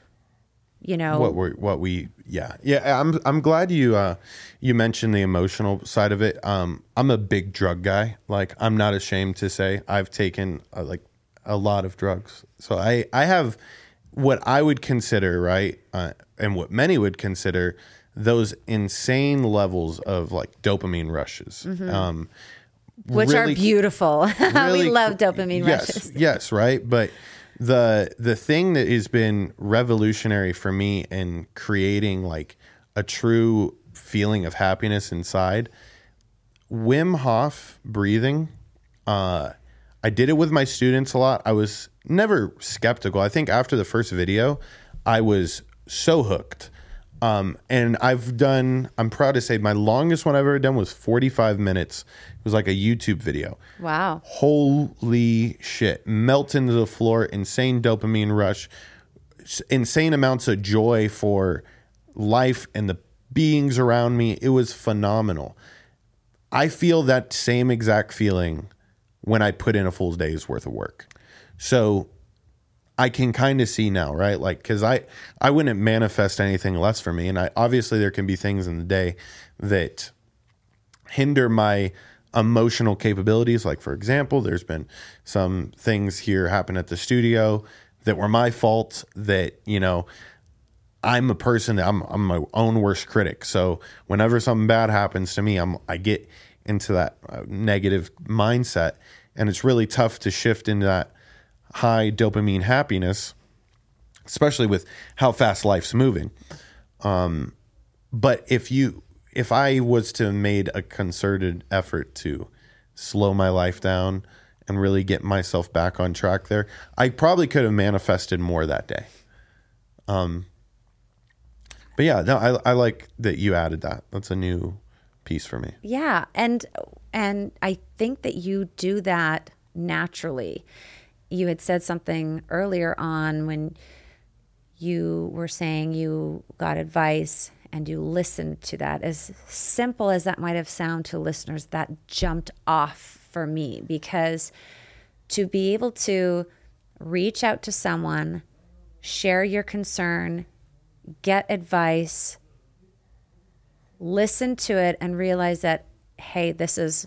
you know? What we what we yeah. Yeah i'm i'm glad you uh you mentioned the emotional side of it. Um i'm a big drug guy. Like i'm not ashamed to say i've taken uh, like a lot of drugs. So i i have what i would consider right uh, and what many would consider those insane levels of like dopamine rushes. Um which are really- beautiful. we love dopamine yes, rushes. Yes, right. But the the thing that has been revolutionary for me in creating like a true feeling of happiness inside Wim Hof breathing uh I did it with my students a lot. I was never skeptical. I think after the first video, I was so hooked. Um, and I've done, I'm proud to say, my longest one I've ever done was 45 minutes. It was like a YouTube video. Wow. Holy shit. Melt into the floor, insane dopamine rush, insane amounts of joy for life and the beings around me. It was phenomenal. I feel that same exact feeling when I put in a full day's worth of work. So I can kind of see now, right? Like, because I I wouldn't manifest anything less for me, and I obviously there can be things in the day that hinder my emotional capabilities. Like, for example, there's been some things here happen at the studio that were my fault. That you know, I'm a person that I'm I'm my own worst critic. So whenever something bad happens to me, I'm I get into that uh, negative mindset, and it's really tough to shift into that high dopamine happiness, especially with how fast life's moving. Um, but if you if I was to have made a concerted effort to slow my life down and really get myself back on track there, I probably could have manifested more that day. Um, but yeah, no, I, I like that you added that. That's a new piece for me. Yeah, and and I think that you do that naturally. You had said something earlier on when you were saying you got advice and you listened to that. As simple as that might have sounded to listeners, that jumped off for me because to be able to reach out to someone, share your concern, get advice, listen to it and realize that, hey, this is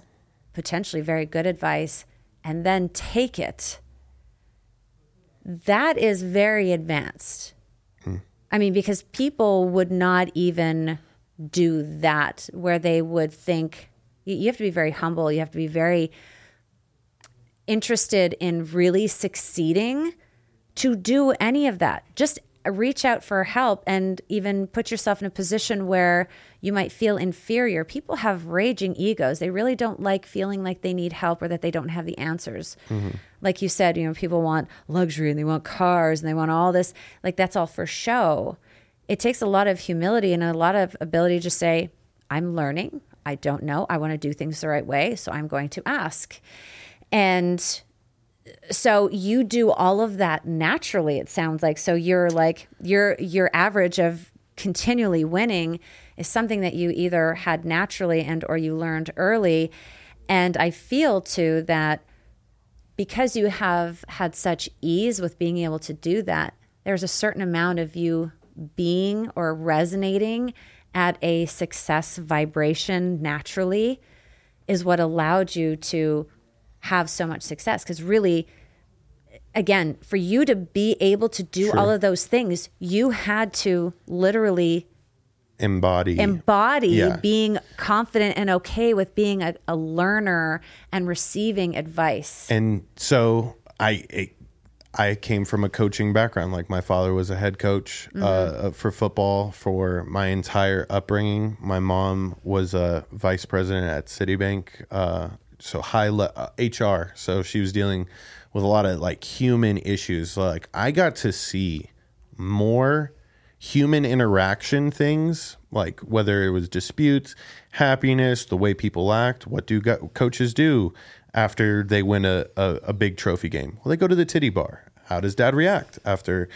potentially very good advice, and then take it. That is very advanced. Hmm. I mean, because people would not even do that, where they would think you you have to be very humble, you have to be very interested in really succeeding to do any of that. Just reach out for help and even put yourself in a position where you might feel inferior. People have raging egos. They really don't like feeling like they need help or that they don't have the answers. Mm-hmm. Like you said, you know, people want luxury and they want cars and they want all this. Like that's all for show. It takes a lot of humility and a lot of ability to say, I'm learning. I don't know. I want to do things the right way. So I'm going to ask. And so you do all of that naturally it sounds like so you're like your your average of continually winning is something that you either had naturally and or you learned early. And i feel too that because you have had such ease with being able to do that there's a certain amount of you being or resonating at a success vibration naturally is what allowed you to have so much success. Because really again for you to be able to do all of those things you had to literally Embody. embody Yeah. being confident and okay with being a, a learner and receiving advice and so I it, I came from a coaching background. Like my father was a head coach uh, for football for my entire upbringing. My mom was a vice president at Citibank, uh, so high le- uh, HR. So she was dealing with a lot of like human issues. Like I got to see more human interaction things, like whether it was disputes, happiness, the way people act. What do go- coaches do after they win a, a, a big trophy game? Well, they go to the titty bar. How does dad react after,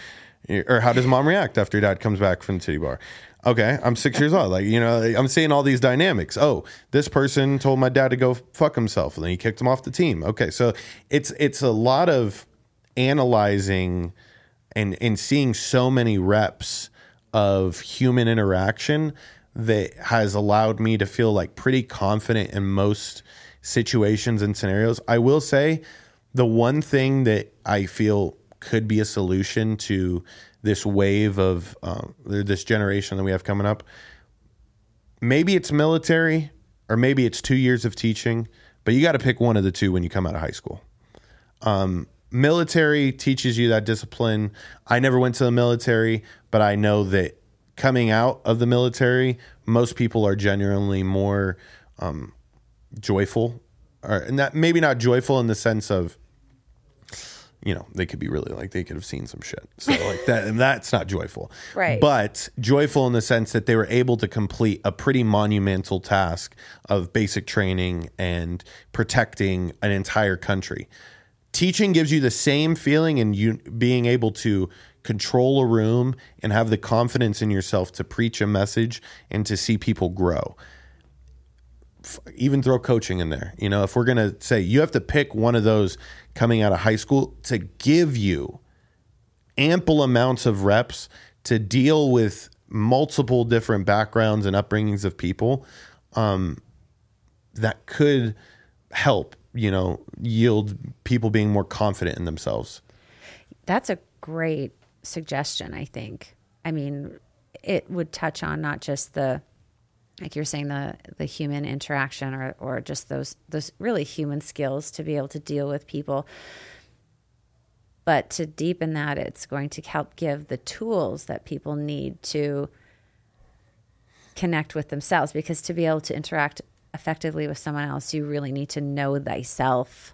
or how does mom react after dad comes back from the titty bar? Okay, I'm six years old. Like, you know, I'm seeing all these dynamics. Oh, this person told my dad to go fuck himself and then he kicked him off the team. Okay, so it's it's a lot of analyzing and and seeing so many reps of human interaction that has allowed me to feel like pretty confident in most situations and scenarios. I will say the one thing that I feel could be a solution to this wave of um, this generation that we have coming up. Maybe it's military, or maybe it's two years of teaching, but you got to pick one of the two when you come out of high school military teaches you that discipline. I never went to the military, but I know that coming out of the military, most people are genuinely more um, joyful, or not maybe not joyful in the sense of you know they could be really like they could have seen some shit. So like that and that's not joyful. Right. but joyful in the sense that they were able to complete a pretty monumental task of basic training and protecting an entire country. Teaching gives you the same feeling and you being able to control a room and have the confidence in yourself to preach a message and to see people grow. Even throw coaching in there. You know if we're going to say you have to pick one of those coming out of high school to give you ample amounts of reps to deal with multiple different backgrounds and upbringings of people um, that could help you know yield people being more confident in themselves. That's a great suggestion, I think. I mean, it would touch on not just the like you're saying the the human interaction or or just those those really human skills to be able to deal with people. But to deepen that, it's going to help give the tools that people need to connect with themselves because to be able to interact effectively with someone else, you really need to know thyself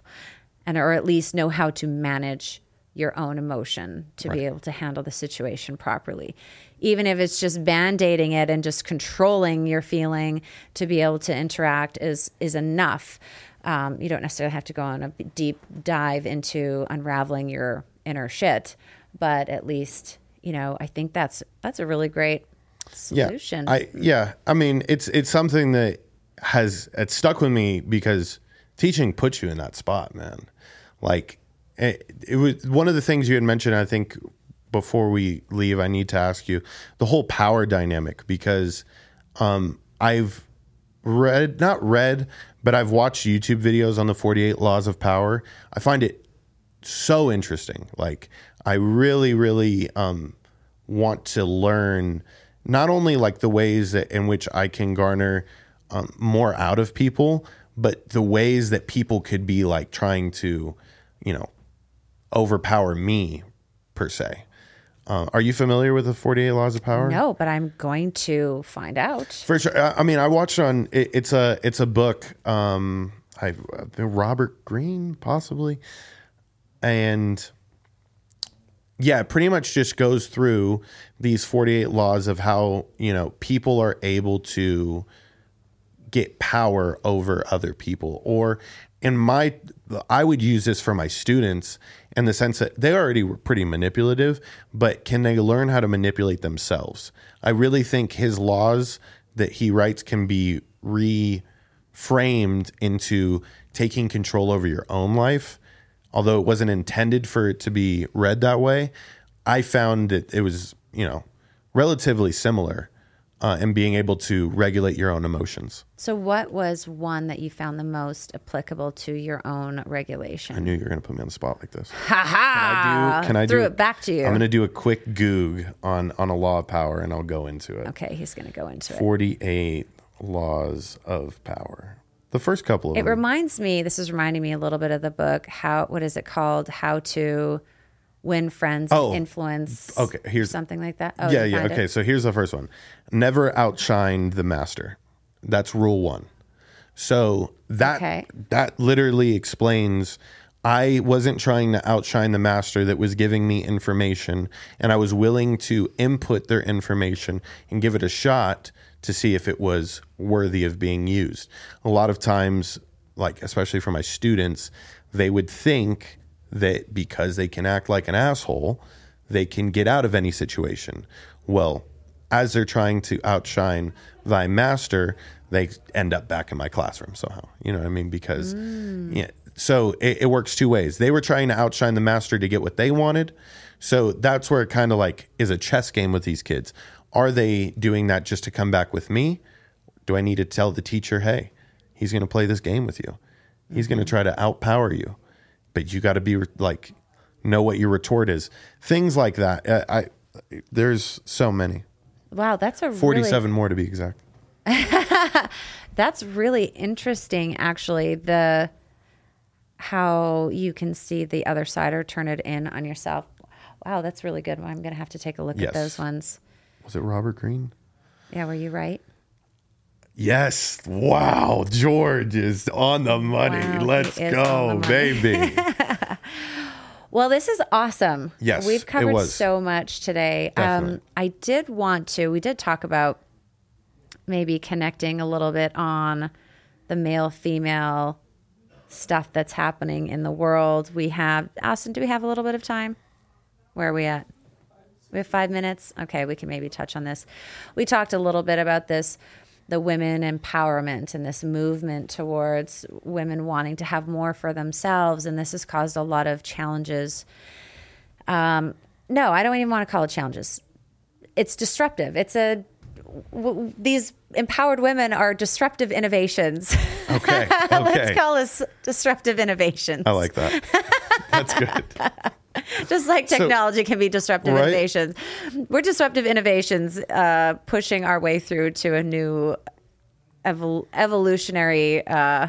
and or at least know how to manage your own emotion to be able to handle the situation properly. Even if it's just band-aiding it and just controlling your feeling to be able to interact is is enough. Um, you don't necessarily have to go on a deep dive into unraveling your inner shit, but at least you know I think that's that's a really great solution. Yeah, I yeah. I mean, it's it's something that has it's stuck with me because teaching puts you in that spot, man. Like it, it was one of the things you had mentioned. I think before we leave, I need to ask you the whole power dynamic because um, I've read not read, but I've watched YouTube videos on the Forty Eight Laws of Power. I find it so interesting. Like I really, really um, want to learn not only like the ways that in which I can garner um, more out of people, but the ways that people could be like trying to, you know, overpower me per se. Uh, are you familiar with the 48 laws of power? no, but I'm going to find out. For sure. I I mean, I watched on. It, it's a it's a book. Um, I I Robert Greene possibly, and yeah, it pretty much just goes through these forty eight laws of how you know people are able to get power over other people or in my i would use this for my students in the sense that they already were pretty manipulative but can they learn how to manipulate themselves? I really think his laws that he writes can be reframed into taking control over your own life. Although it wasn't intended for it to be read that way i found that it was you know relatively similar uh, in being able to regulate your own emotions So, what was one that you found the most applicable to your own regulation? I knew you were going to put me on the spot like this. Ha ha! do- can I Threw do- it back to you. I'm going to do a quick goog on on a law of power, and I'll go into it. okay, he's going to go into it. 48 laws of power. The first couple of It them. reminds me. This is reminding me a little bit of the book. How? What is it called? How to win friends Oh, influence. okay, here's- something like that. Oh, yeah, yeah. Okay, it? so here's the first one. Never outshine the master. That's rule one. So that Okay. that literally explains I wasn't trying to outshine the master that was giving me information, and I was willing to input their information and give it a shot to see if it was worthy of being used. A lot of times, like especially for my students, they would think that because they can act like an asshole, they can get out of any situation. Well, as they're trying to outshine thy master, they end up back in my classroom somehow. You know what I mean? Because mm. yeah, so it, it works two ways. They were trying to outshine the master to get what they wanted. So that's where it kind of like is a chess game with these kids. Are they doing that just to come back with me? Do I need to tell the teacher, hey, he's going to play this game with you? He's going to mm-hmm. try to outpower you, but you got to be like, know what your retort is. Things like that. Uh, I there's so many. Wow, that's a really 47 more to be exact. That's really interesting, actually. The how you can see the other side or turn it in on yourself. Wow, that's really good. I'm going to have to take a look Yes. at those ones. Was it Robert Greene? Yeah, were you right? Yes. Wow. George is on the money. Wow, Let's go, baby. Well, this is awesome. Yes, We've covered so much today. Um, I did want to, we did talk about maybe connecting a little bit on the male female stuff that's happening in the world. We have, Austin, do we have a little bit of time? Where are we at? We have five minutes. Okay, we can maybe touch on this. We talked a little bit about this the women empowerment and this movement towards women wanting to have more for themselves. And this has caused a lot of challenges. Um, no, I don't even want to call it challenges. It's disruptive. It's a, w- these empowered women are disruptive innovations. Okay. Let's call us disruptive innovations. I like that. That's good. Just like technology can be disruptive Right. innovations. We're disruptive innovations uh, pushing our way through to a new evol- evolutionary uh,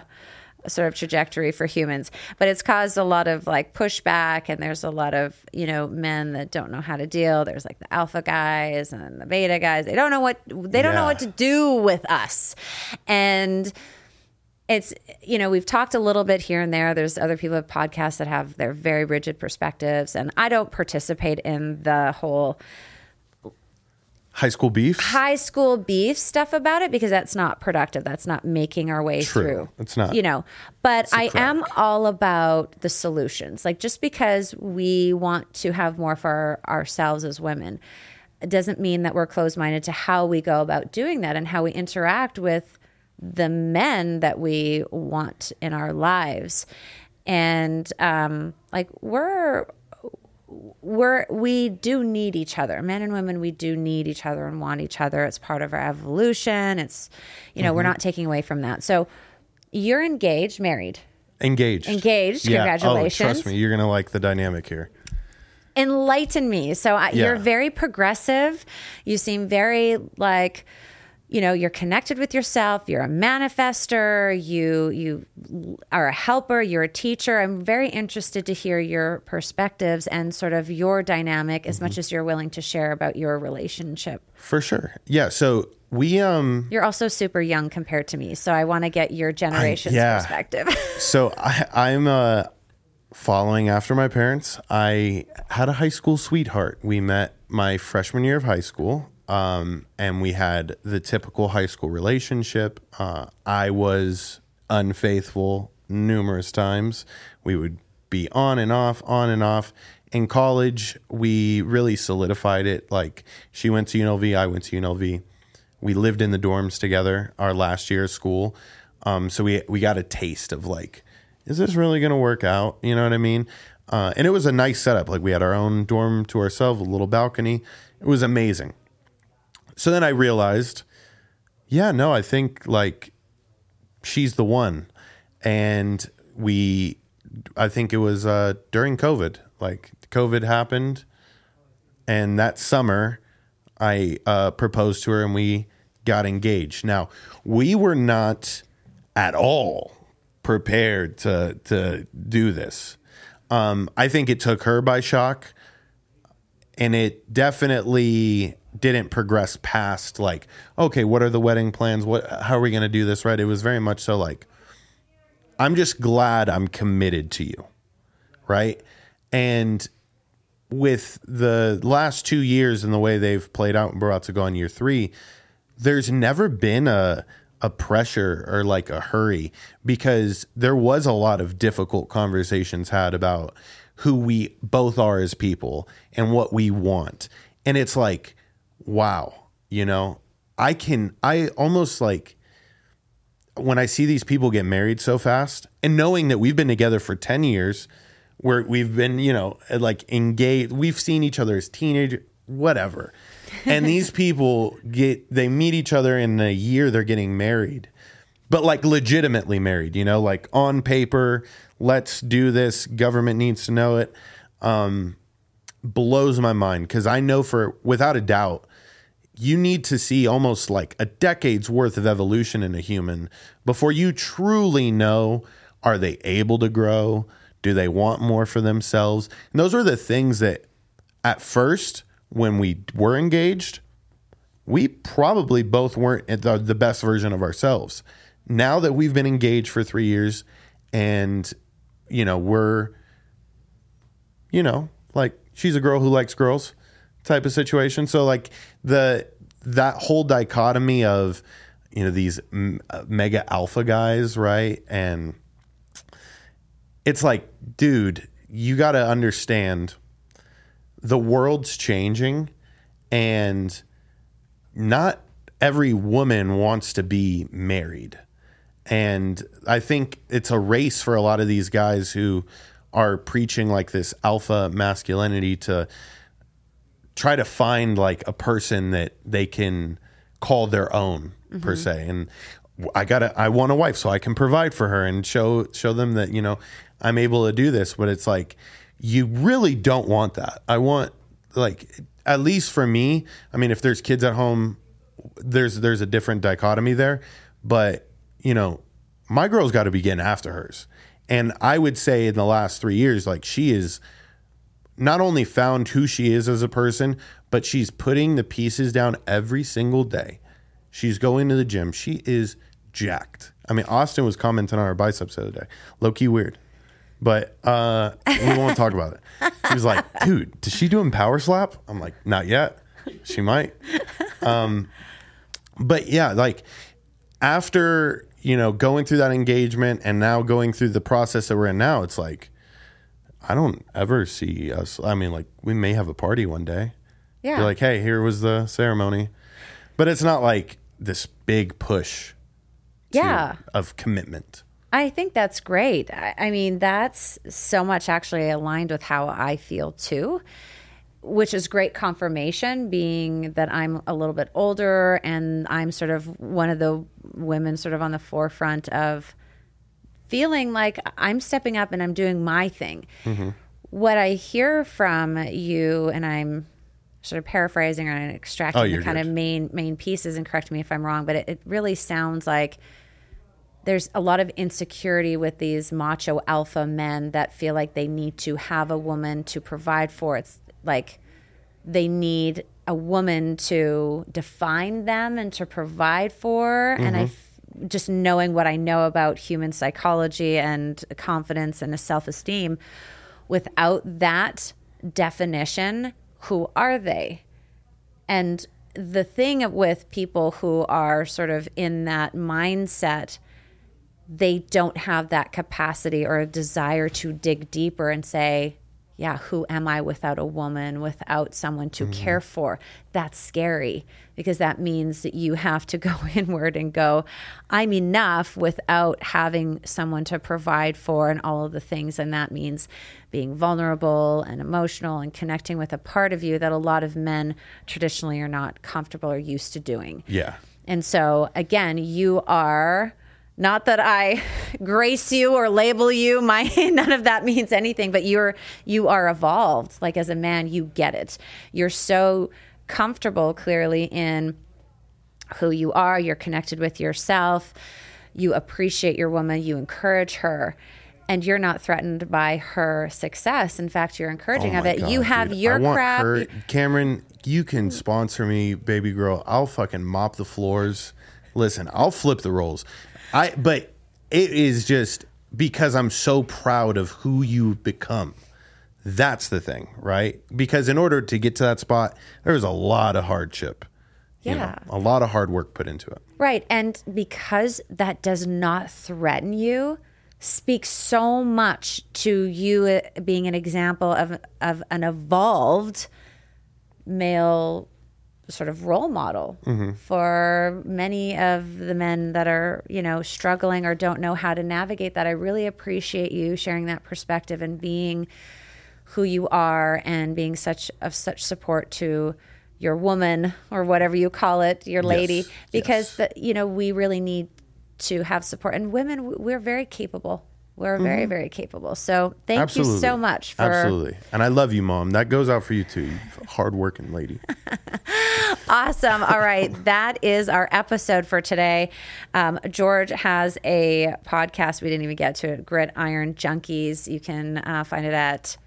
sort of trajectory for humans. But it's caused a lot of like pushback, and there's a lot of, you know, men that don't know how to deal. There's like the alpha guys and the beta guys. They don't know what they don't know what to do with us. And it's you know we've talked a little bit here and there there's other people with podcasts that have their very rigid perspectives and i don't participate in the whole High school beef. high school beef stuff about it because that's not productive that's not making our way True. through It's not. you know but i crack. am all about the solutions like just because we want to have more for ourselves as women it doesn't mean that we're closed-minded to how we go about doing that and how we interact with the men that we want in our lives and um like we're we're we do need each other men and women we do need each other and want each other it's part of our evolution it's you know Mm-hmm. we're not taking away from that so you're engaged married Engaged. Engaged. Yeah. Congratulations. Oh, trust me, you're gonna like the dynamic here. enlighten me so I, Yeah. you're very progressive you seem very like you know you're connected with yourself you're a manifester you you are a helper you're a teacher i'm very interested to hear your perspectives and sort of your dynamic as Mm-hmm. much as you're willing to share about your relationship For sure. Yeah. So we um you're also super young compared to me so i want to get your generation's yeah. perspective so I I'm uh following after my parents. I had a high school sweetheart. We met my freshman year of high school. Um, and we had the typical high school relationship. Uh, I was unfaithful numerous times. We would be on and off, on and off. In college, we really solidified it. Like she went to UNLV, I went to UNLV. We lived in the dorms together our last year of school. Um, so we we got a taste of like, is this really going to work out? You know what I mean? Uh, and it was a nice setup. Like we had our own dorm to ourselves, a little balcony. It was amazing. So then I realized, yeah, no, I think like she's the one. And we, I think it was uh, during COVID. Like COVID happened, and that summer, I uh, proposed to her and we got engaged. Now we were not at all prepared to to do this. Um, I think it took her by shock, and it definitely didn't progress past like, okay, what are the wedding plans? What how are we going to do this? Right? It was very much so like, I'm just glad I'm committed to you, right? And with the last two years and the way they've played out, and we're about to go on year three, there's never been a a pressure or like a hurry because there was a lot of difficult conversations had about who we both are as people and what we want. And it's like, wow, you know, I can I almost like when I see these people get married so fast and knowing that we've been together for 10 years where we've been, you know, like engaged, we've seen each other as teenagers, whatever. And these people get, they meet each other in a year, they're getting married, but like legitimately married, you know, like on paper, let's do this. Government needs to know it. Um, blows my mind because I know for without a doubt, you need to see almost like a decade's worth of evolution in a human before you truly know Are they able to grow? Do they want more for themselves? And those are the things that at first, when we were engaged, we probably both weren't the, the best version of ourselves. Now that we've been engaged for three years and, you know, we're, you know, like she's a girl who likes girls type of situation. So, like, the, that whole dichotomy of, you know, these m- uh, mega alpha guys, right? And it's like, dude, you got to understand the world's changing and not every woman wants to be married. And I think it's a race for a lot of these guys who are preaching like this alpha masculinity to try to find like a person that they can call their own per mm-hmm. se. And I gotta I want a wife so I can provide for her and show show them that, you know, I'm able to do this. But it's like you really don't want that. I want like at least for me, I mean, if there's kids at home, there's there's a different dichotomy there. But you know, my girl's got to be getting after hers, and I would say in the last three years, like she is not only found who she is as a person, but she's putting the pieces down every single day. She's going to the gym. She is jacked. I mean, Austin was commenting on her biceps the other day. Low key weird. But uh, we won't talk about it. He was like, dude, does she do doing power slap? I'm like, not yet. She might. Um, but yeah, like after, you know, going through that engagement and now going through the process that we're in now, it's like, I don't ever see us. I mean, like, we may have a party one day. Yeah. Be like, hey, here was the ceremony. But it's not like this big push to- Yeah. of commitment. I think that's great. I, I mean, that's so much actually aligned with how I feel too, which is great confirmation, being that I'm a little bit older and I'm sort of one of the women sort of on the forefront of feeling like I'm stepping up and I'm doing my thing. Mm-hmm. What I hear from you, and I'm sort of paraphrasing or extracting Oh, the kind good. of main main pieces, and correct me if I'm wrong, but it, it really sounds like there's a lot of insecurity with these macho alpha men that feel like they need to have a woman to provide for. It's like they need a woman to define them and to provide for. And I, f- just knowing what I know about human psychology and confidence and self esteem, without that definition, who are they? And the thing with people who are sort of in that mindset, they don't have that capacity or a desire to dig deeper and say, yeah, who am I without a woman, without someone to mm-hmm. care for? That's scary because that means that you have to go inward and go, I'm enough without having someone to provide for and all of the things. And that means being vulnerable and emotional and connecting with a part of you that a lot of men traditionally are not comfortable or used to doing. Yeah. And so, again, you are not that I grace you or label you. My none of that means anything. But you're you are evolved. Like as a man, you get it. You're so comfortable, clearly in who you are. You're connected with yourself. You appreciate your woman. You encourage her. And you're not threatened by her success. In fact, you're encouraging Oh of it. God, you have dude. your crap. her- Cameron, you can sponsor me, baby girl. I'll fucking mop the floors. Listen, I'll flip the rolls. I but it is just because I'm so proud of who you've become. That's the thing, right? Because in order to get to that spot, there's a lot of hardship. you know, Yeah. a lot of hard work put into it. Right. And because that does not threaten you, speaks so much to you uh, being an example of, of an evolved male sort of role model mm-hmm. for many of the men that are, you know, struggling or don't know how to navigate that. I really appreciate you sharing that perspective and being who you are and being such of such support to your woman or whatever you call it, your lady, Yes, because the, you know we really need to have support. And women, we're very capable. We're very, very capable. So thank you so much for Absolutely. And I love you, mom. That goes out for you too, you hardworking lady. awesome. All right. That is our episode for today. Um, George has a podcast. We didn't even get to it Gridiron Junkies. You can uh, find it at.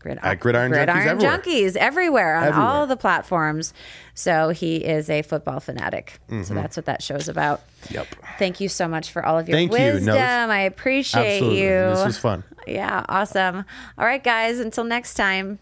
Grid- At Gridiron Junkies everywhere. Junkies everywhere on Everywhere. all the platforms. So he is a football fanatic. So that's what that show's about. Mm-hmm. Yep. Thank you so much for all of your Thank you. No. I appreciate Absolutely. you. This was fun. Yeah, awesome. All right, guys. Until next time.